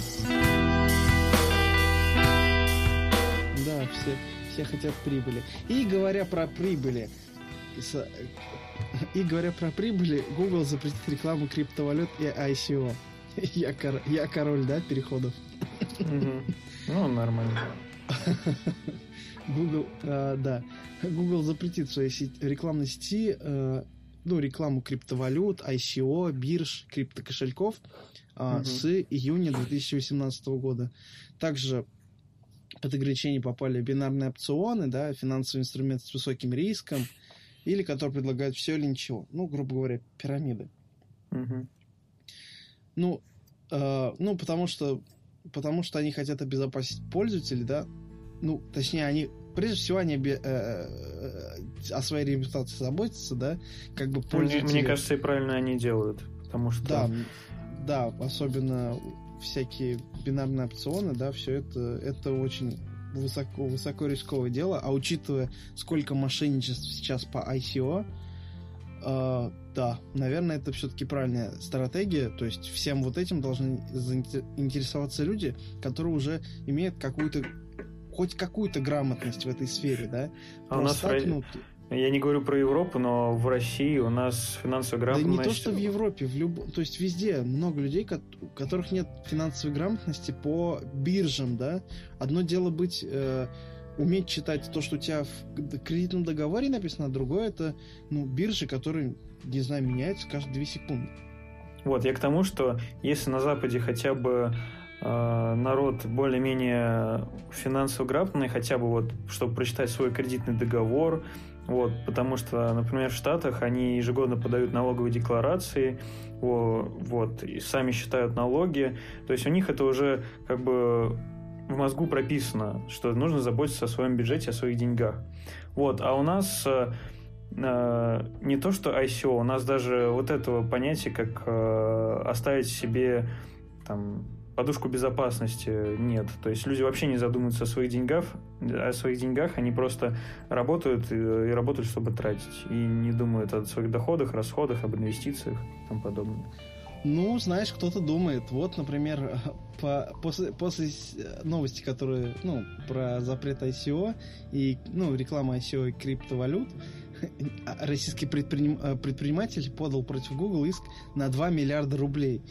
Да, все, все хотят прибыли. И говоря про прибыли, и говоря про прибыли, Google запретит рекламу криптовалют и ICO. Я, кор... я король, да, переходов? Ну, нормально. Google, э, да, Google запретит в своей сети, рекламной сети э, ну, рекламу криптовалют, ICO, бирж, криптокошельков а, с июня 2018 года. Также под ограничение попали бинарные опционы, да, финансовый инструмент с высоким риском, или которые предлагают все или ничего. Ну, грубо говоря, пирамиды. Угу. Ну, э, ну, потому что потому что они хотят обезопасить пользователей, да. Ну, точнее, они прежде всего они э, э, о своей репутации заботятся, да, как бы пользователи... Мне, мне кажется, и правильно они делают, потому что... Да, да, особенно всякие бинарные опционы, да, все это, это очень высоко, высоко рисковое дело, а учитывая, сколько мошенничеств сейчас по ICO, э, да, наверное, это все-таки правильная стратегия, то есть всем вот этим должны заинтересоваться люди, которые уже имеют какую-то хоть какую-то грамотность в этой сфере, да? А у нас так, ну, я не говорю про Европу, но в России у нас финансовая грамотность... Да не то, что в Европе, в люб... то есть везде много людей, у которых нет финансовой грамотности по биржам, да. Одно дело быть, э, уметь читать то, что у тебя в кредитном договоре написано, а другое это, ну, биржи, которые, не знаю, меняются каждые две секунды. Вот, я к тому, что если на Западе хотя бы народ более-менее финансово грамотный, хотя бы вот, чтобы прочитать свой кредитный договор, вот, потому что, например, в Штатах они ежегодно подают налоговые декларации, вот, и сами считают налоги, то есть у них это уже как бы в мозгу прописано, что нужно заботиться о своем бюджете, о своих деньгах. Вот, а у нас э, э не то что ICO, у нас даже вот этого понятия, как э, оставить себе там подушку безопасности нет. То есть люди вообще не задумываются о своих деньгах, о своих деньгах, они просто работают и, и работают, чтобы тратить. И не думают о своих доходах, расходах, об инвестициях и тому подобное. Ну, знаешь, кто-то думает. Вот, например, по, после, после новости, которые, ну, про запрет ICO и, ну, реклама ICO и криптовалют, российский предприним, предприниматель подал против Google иск на 2 миллиарда рублей.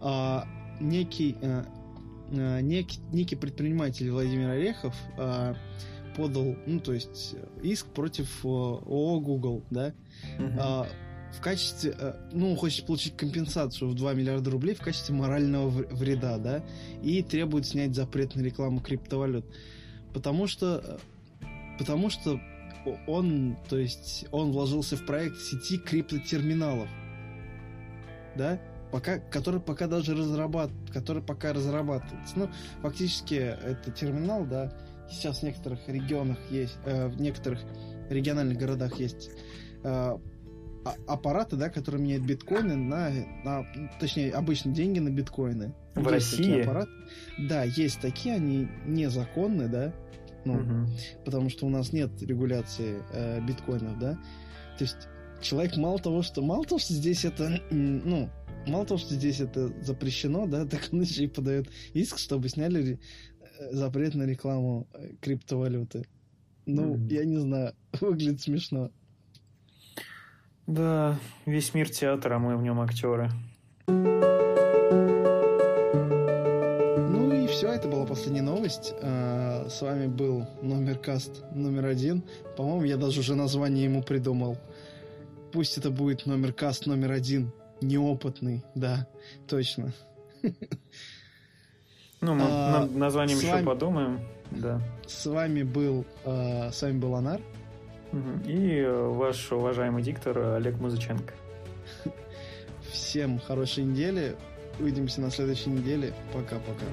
А, некий, э, э, некий, некий предприниматель Владимир Орехов э, подал, ну, то есть, иск против ООО Google, да, uh в качестве, ну, хочет получить компенсацию в 2 миллиарда рублей в качестве морального вреда, да, и требует снять запрет на рекламу криптовалют. Потому что, потому что он, то есть, он вложился в проект сети криптотерминалов, да, пока, который пока даже разрабатывает, который пока разрабатывается. Ну, фактически это терминал, да, сейчас в некоторых регионах есть, э, в некоторых региональных городах есть э, а, аппараты, да, которые меняют биткоины на, на, точнее, обычно деньги на биткоины. В есть России? Такие аппараты. Да, есть такие, они незаконны, да, Ну, угу. потому что у нас нет регуляции э, биткоинов, да. То есть человек мало того, что мало того, что здесь это, ну, мало того, что здесь это запрещено, да, так он еще и подает иск, чтобы сняли э, запрет на рекламу э, криптовалюты. Ну, mm. я не знаю, выглядит смешно. Да, весь мир театра, а мы в нем актеры. Ну и все, это была последняя новость. А, с вами был номер каст номер один. По-моему, я даже уже название ему придумал. Пусть это будет номер каст номер один. Неопытный, да, точно. Ну, мы а, над названием еще вами... подумаем. Да. С вами был, э, с вами был Анар. И э, ваш уважаемый диктор Олег Музыченко. Всем хорошей недели. Увидимся на следующей неделе. Пока-пока.